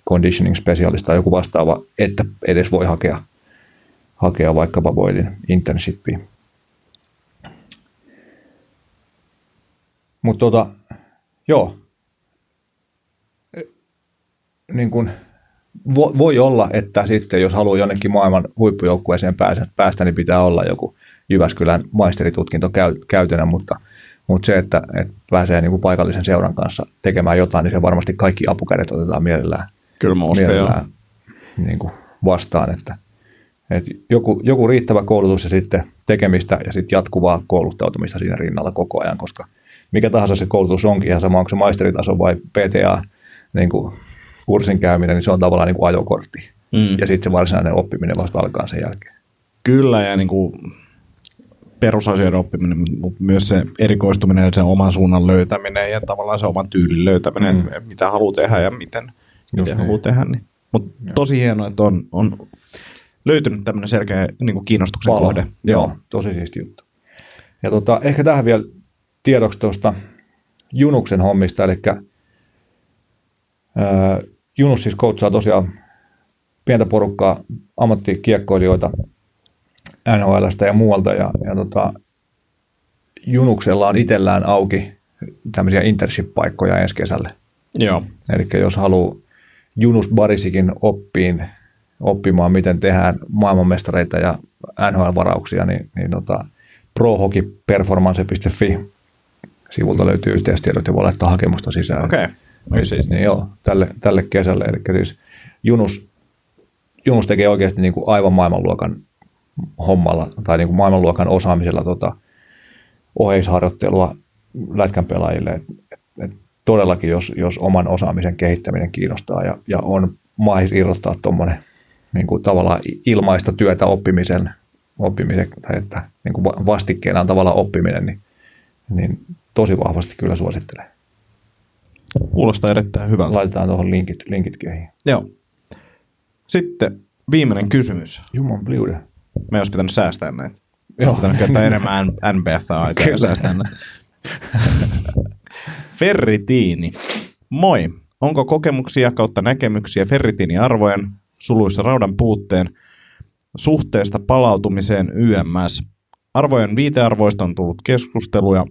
Conditioning Specialist tai joku vastaava, että edes voi hakea, hakea vaikkapa Boilin internshipiin. Mutta tota, joo, niin kun, voi olla, että sitten jos haluaa jonnekin maailman huippujoukkueeseen päästä, niin pitää olla joku Jyväskylän maisteritutkinto käytönä, mutta – mutta se, että, että pääsee niin kuin paikallisen seuran kanssa tekemään jotain, niin se varmasti kaikki apukädet otetaan mielellään, Kyllä mä mielellään niin kuin vastaan. Että, että joku, joku riittävä koulutus ja sitten tekemistä ja sitten jatkuvaa kouluttautumista siinä rinnalla koko ajan, koska mikä tahansa se koulutus onkin, ihan sama onko se maisteritaso vai PTA, niin kuin kurssin käyminen, niin se on tavallaan niin kuin ajokortti. Mm. Ja sitten se varsinainen oppiminen vasta alkaa sen jälkeen. Kyllä, ja niin kuin perusasioiden oppiminen, mutta myös se erikoistuminen ja sen oman suunnan löytäminen ja tavallaan se oman tyylin löytäminen, mm. mitä haluaa tehdä ja miten, miten haluaa tehdä. Niin. Mutta tosi hienoa, että on, on löytynyt tämmöinen selkeä niin kuin kiinnostuksen Palo. kohde. Joo. Joo, tosi siisti juttu. Ja tota, ehkä tähän vielä tiedoksi tuosta Junuksen hommista, eli ää, Junus siis koutsaa tosiaan pientä porukkaa ammattikiekkoilijoita NHLstä ja muualta. Ja, ja tota, Junuksella on itsellään auki tämmöisiä internship-paikkoja ensi kesälle. Joo. Eli jos haluaa Junus Barisikin oppiin, oppimaan, miten tehdään maailmanmestareita ja NHL-varauksia, niin, niin tota, prohokiperformance.fi sivulta löytyy yhteystiedot ja voi laittaa hakemusta sisään. Okei. Okay. Niin, siis, niin joo, tälle, tälle kesälle. Eli siis Junus, Junus tekee oikeasti niin kuin aivan maailmanluokan hommalla tai niin kuin maailmanluokan osaamisella tota, oheisharjoittelua lätkän pelaajille. Et, et, todellakin, jos, jos oman osaamisen kehittäminen kiinnostaa ja, ja on mahis irrottaa tuommoinen niin kuin tavallaan ilmaista työtä oppimisen, oppimisen tai että niin kuin vastikkeena on tavallaan oppiminen, niin, niin tosi vahvasti kyllä suosittelen. Kuulostaa erittäin hyvältä. Laitetaan tuohon linkit, linkit kehiin. Joo. Sitten viimeinen kysymys. Juman bliude. Me olisi pitänyt säästää näitä. Joo. Pitänyt käyttää enemmän NBF-aikaa ja säästää näitä. Ferritiini. Moi. Onko kokemuksia kautta näkemyksiä ferritiiniarvojen, suluissa raudan puutteen, suhteesta palautumiseen YMS? Arvojen viitearvoista on tullut keskusteluja.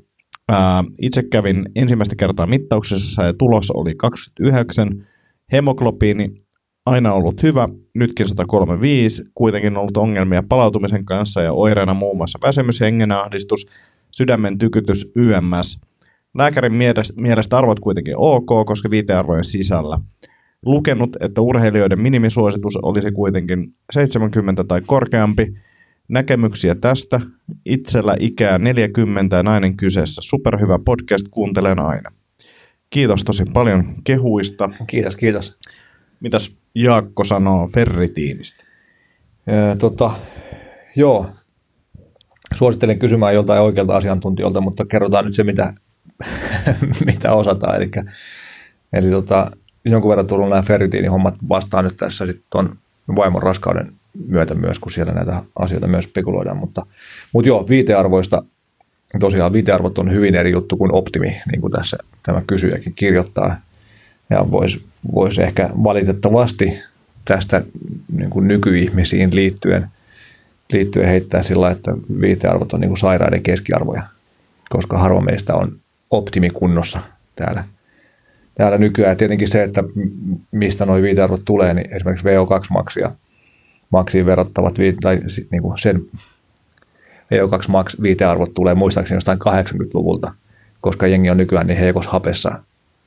Ää, itse kävin ensimmäistä kertaa mittauksessa ja tulos oli 29. Hemoglobiini aina ollut hyvä, nytkin 135, kuitenkin ollut ongelmia palautumisen kanssa ja oireena muun muassa väsymys, hengenahdistus, sydämen tykytys, YMS. Lääkärin mielestä, mielestä arvot kuitenkin ok, koska viitearvojen sisällä. Lukenut, että urheilijoiden minimisuositus olisi kuitenkin 70 tai korkeampi. Näkemyksiä tästä. Itsellä ikää 40 ja nainen kyseessä. Superhyvä podcast, kuuntelen aina. Kiitos tosi paljon kehuista. Kiitos, kiitos. Mitäs Jaakko sanoo ferritiinistä? Ja, tota, joo, suosittelen kysymään joltain oikealta asiantuntijalta, mutta kerrotaan nyt se, mitä, mitä osataan. Eli, eli tota, jonkun verran tullut nämä ferritiinihommat vastaan nyt tässä tuon vaimon raskauden myötä myös, kun siellä näitä asioita myös spekuloidaan. Mutta, mutta joo, viitearvoista, tosiaan viitearvot on hyvin eri juttu kuin optimi, niin kuin tässä tämä kysyjäkin kirjoittaa. Ja voisi vois ehkä valitettavasti tästä niin kuin nykyihmisiin liittyen, liittyen heittää sillä, että viitearvot on niin kuin sairaiden keskiarvoja, koska harva meistä on optimikunnossa täällä, täällä nykyään. Tietenkin se, että mistä nuo viitearvot tulee, niin esimerkiksi VO2-maksia maksiin verrattavat, tai niin kuin sen VO2 max viitearvot tulee muistaakseni jostain 80-luvulta, koska jengi on nykyään niin heikossa hapessa,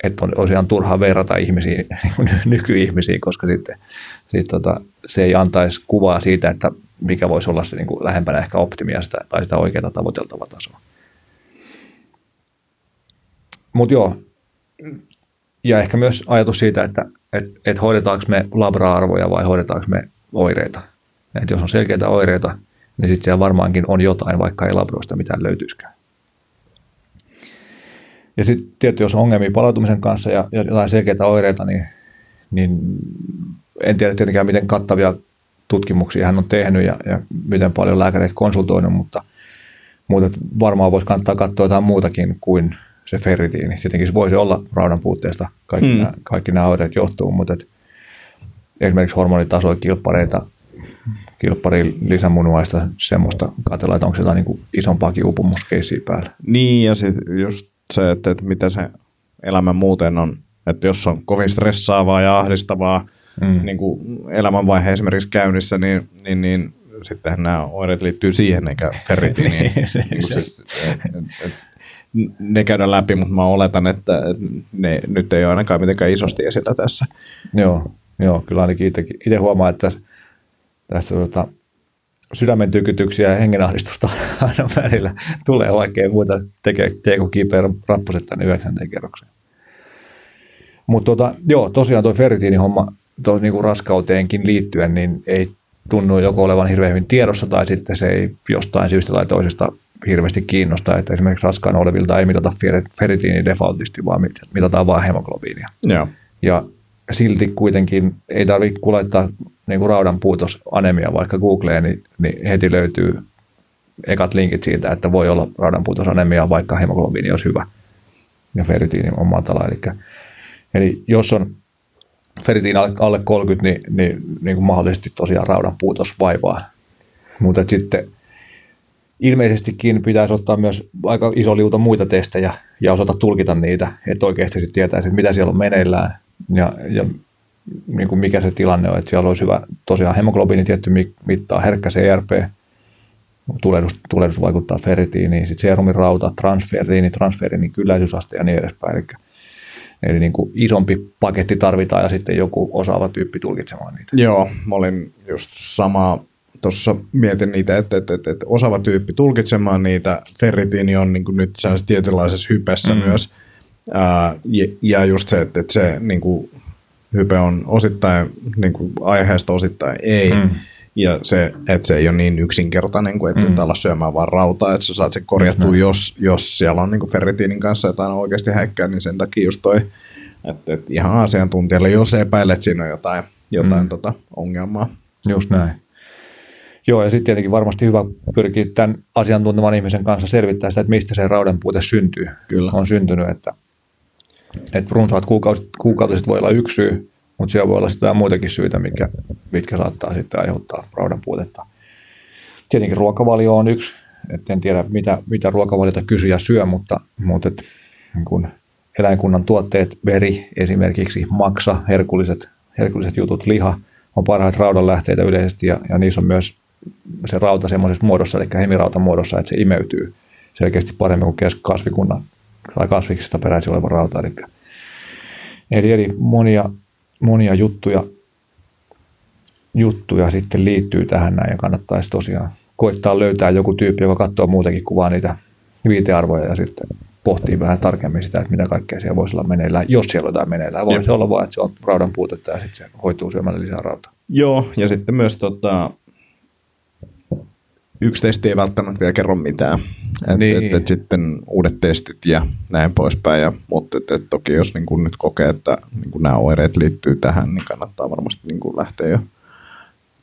että on tosiaan turhaa verrata ihmisiin, niin nykyihmisiin, koska sitten sit tota, se ei antaisi kuvaa siitä, että mikä voisi olla se niin kuin lähempänä ehkä optimia sitä, tai sitä oikeaa tavoiteltavaa tasoa. Mutta joo, ja ehkä myös ajatus siitä, että et, et hoidetaanko me labra-arvoja vai hoidetaanko me oireita. Et jos on selkeitä oireita, niin sitten siellä varmaankin on jotain, vaikka ei labroista mitään löytyisikään. Ja sitten tietysti jos on ongelmia palautumisen kanssa ja, ja jotain selkeitä oireita, niin, niin en tiedä tietenkään miten kattavia tutkimuksia hän on tehnyt ja, ja miten paljon lääkäreitä konsultoinut, mutta, mutta varmaan voisi kannattaa katsoa jotain muutakin kuin se ferritiini. Tietenkin se voisi olla raudan puutteesta, kaikki, mm. nämä, kaikki nämä oireet johtuu, mutta et esimerkiksi hormonitasoja, kilppareita, kilppari lisämunuaista semmoista katsella, että onko jotain niin isompaakin upumuskeissiä päällä. Niin, ja sitten just se, että, että mitä se elämä muuten on. Että jos on kovin stressaavaa ja ahdistavaa mm. niin kuin elämänvaihe esimerkiksi käynnissä, niin, niin, niin sittenhän nämä oireet liittyy siihen eikä ferritiiniin. niin, niin siis, et, et, ne käydään läpi, mutta mä oletan, että ne nyt ei ole ainakaan mitenkään isosti esillä tässä. Joo, joo kyllä ainakin itse huomaa, että tässä tota, sydämen tykytyksiä ja hengenahdistusta aina välillä tulee, ei muuta tekee, tee kuin kipeä rappuset tänne 9. kerrokseen. Mutta tota, joo, tosiaan tuo ferritiinihomma tuo niinku raskauteenkin liittyen, niin ei tunnu joko olevan hirveän hyvin tiedossa tai sitten se ei jostain syystä tai toisesta hirveästi kiinnosta, että esimerkiksi raskaana olevilta ei mitata ferritiini defaultisti, vaan mitataan vain hemoglobiinia. Joo. Ja silti kuitenkin ei tarvitse laittaa niin kuin raudan puutos anemia vaikka Googleen, niin, niin heti löytyy ekat linkit siitä, että voi olla raudan puutos anemia, vaikka hemoglobiini olisi hyvä ja ferritiini on matala. Eli, eli jos on ferritiini alle, alle 30, niin, niin, niin kuin mahdollisesti tosiaan raudan puutos vaivaa. Mutta sitten ilmeisestikin pitäisi ottaa myös aika iso liuta muita testejä ja osata tulkita niitä, että oikeasti sitten tietäisi, että mitä siellä on meneillään ja, ja niin kuin mikä se tilanne on, että siellä olisi hyvä tosiaan hemoglobiini tietty mittaa, herkkä CRP, tulehdus, tulehdus vaikuttaa ferritiiniin, sitten serumin rauta, transferiini, transferiinin kylläisyysaste ja niin edespäin. Eli, eli niin kuin isompi paketti tarvitaan ja sitten joku osaava tyyppi tulkitsemaan niitä. Joo, mä olin just samaa tuossa mietin niitä, että, että, että, että osaava tyyppi tulkitsemaan niitä. Ferritiini on niin kuin nyt tietynlaisessa hypessä mm. myös. Ää, ja, ja just se, että, että se niin kuin hype on osittain niin kuin aiheesta, osittain ei. Mm. Ja se, että se ei ole niin yksinkertainen kuin, että mm. ala syömään vaan rautaa, että sä saat sen korjattua, mm. jos, jos siellä on niin ferritiinin kanssa jotain oikeasti häikkää, niin sen takia just toi, että, että ihan asiantuntijalle, jos epäilet, että siinä on jotain, jotain mm. tota, ongelmaa. Just näin. Joo, ja sitten tietenkin varmasti hyvä pyrkiä tämän asiantuntevan ihmisen kanssa selvittää sitä, että mistä se raudan puute syntyy. Kyllä. On syntynyt, että, että runsaat kuukausit, kuukautiset voi olla yksi syy, mutta siellä voi olla sitten muitakin syitä, mitkä, mitkä saattaa sitten aiheuttaa raudan puutetta. Tietenkin ruokavalio on yksi, että en tiedä mitä, mitä ruokavaliota kysyjä syö, mutta, mutta et, kun eläinkunnan tuotteet, veri esimerkiksi, maksa, herkulliset, herkulliset jutut, liha on parhaat raudanlähteitä yleisesti ja, ja niissä on myös se rauta semmoisessa muodossa, eli hemirautan muodossa, että se imeytyy selkeästi paremmin kuin kasvikunnan tai kasviksista peräisin oleva rauta. Eli, eli, eli monia, monia juttuja, juttuja sitten liittyy tähän näin ja kannattaisi tosiaan koittaa löytää joku tyyppi, joka katsoo muutenkin kuvaa niitä viitearvoja ja sitten pohtii vähän tarkemmin sitä, että mitä kaikkea siellä voisi olla meneillään, jos siellä on jotain meneillään. Voi se olla vain, että se on raudan puutetta ja sitten se hoituu syömällä lisää rautaa. Joo, ja sitten myös tota, yksi testi ei välttämättä vielä kerro mitään. Et, niin. et, et sitten uudet testit ja näin poispäin. Ja, mutta et, et toki jos niin kun nyt kokee, että niin kun nämä oireet liittyy tähän, niin kannattaa varmasti niin kun lähteä jo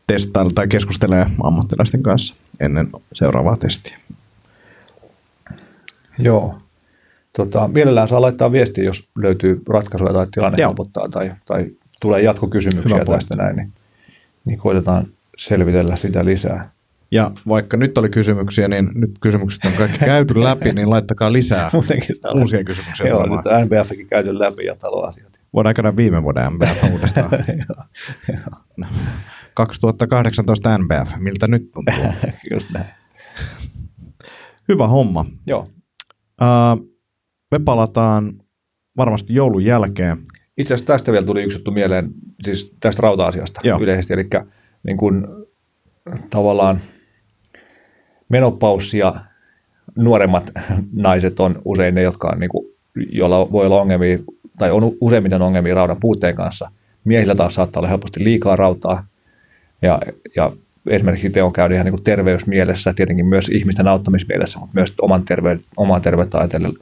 testailla tai keskustelemaan ammattilaisten kanssa ennen seuraavaa testiä. Joo. Tota, mielellään saa laittaa viestiä, jos löytyy ratkaisuja tai tilanne Joo. helpottaa tai, tai tulee jatkokysymyksiä tästä näin, niin, niin koitetaan selvitellä sitä lisää. Ja vaikka nyt oli kysymyksiä, niin nyt kysymykset on kaikki käyty läpi, niin laittakaa lisää uusia kysymyksiä. Joo, nyt NBFkin käyty läpi ja taloasiat. Voidaan käydä viime vuoden NBF uudestaan. 2018 NBF, miltä nyt tuntuu? Just näin. Hyvä homma. Joo. Uh, me palataan varmasti joulun jälkeen. Itse asiassa tästä vielä tuli yksi juttu mieleen, siis tästä rauta-asiasta Joo. yleisesti, eli niin kun, tavallaan – menopaussia nuoremmat naiset on usein ne, jotka on, niin kuin, joilla voi olla ongelmia, tai on useimmiten ongelmia raudan puutteen kanssa. Miehillä taas saattaa olla helposti liikaa rautaa, ja, ja esimerkiksi teon käydä ihan niin kuin terveysmielessä, tietenkin myös ihmisten auttamismielessä, mutta myös oman, terve, oman terveyttä ajatellen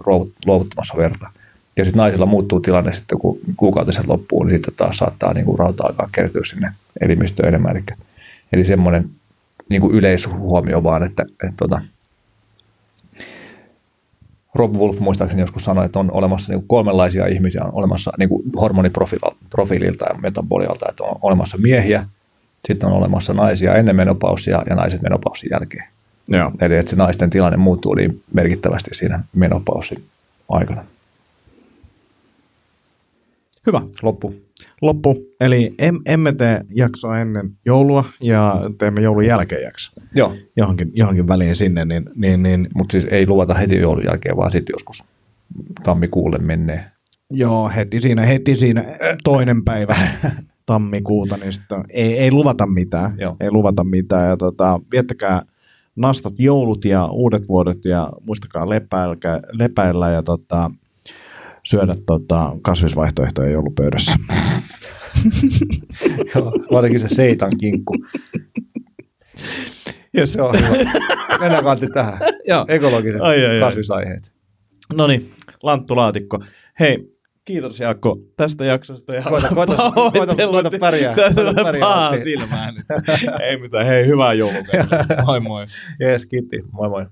luovuttamassa verta. Ja sitten naisilla muuttuu tilanne sitten, kun kuukautiset loppuu, niin sitten taas saattaa niin kuin rauta-aikaa kertyä sinne elimistöön enemmän. Eli, eli semmoinen niin kuin yleishuomio vaan, että, että, tota, Rob Wolf muistaakseni joskus sanoi, että on olemassa niin kolmenlaisia ihmisiä, on olemassa niin kuin hormoniprofiililta ja metabolialta, että on olemassa miehiä, sitten on olemassa naisia ennen menopaussia ja naiset menopaussin jälkeen. Joo. Eli että se naisten tilanne muuttuu niin merkittävästi siinä menopaussin aikana. Hyvä. Loppu loppu. Eli em, emme tee jaksoa ennen joulua ja teemme joulun jälkeen jakso. Joo. Johonkin, johonkin väliin sinne. Niin, niin, niin. Mutta siis ei luvata heti joulun jälkeen, vaan sitten joskus tammikuulle menee. Joo, heti siinä, heti siinä toinen päivä tammikuuta, niin sitten ei, ei luvata mitään. Joo. Ei luvata mitään. Ja tota, viettäkää nastat joulut ja uudet vuodet ja muistakaa lepäillä, lepäillä ja tota, syödä tota, kasvisvaihtoehtoja joulupöydässä. Joo, varsinkin se seitan kinkku. Joo, hyvä. Mennään kantti tähän. Joo. Ekologiset ai, ai, kasvisaiheet. No niin, lanttulaatikko. Hei, kiitos Jaakko tästä jaksosta. Ja koita, koita, koita, koita pärjää. Koita pärjää silmään. Ei mitään, hei, hyvää joulua. moi moi. Jees, kiitti. Moi moi.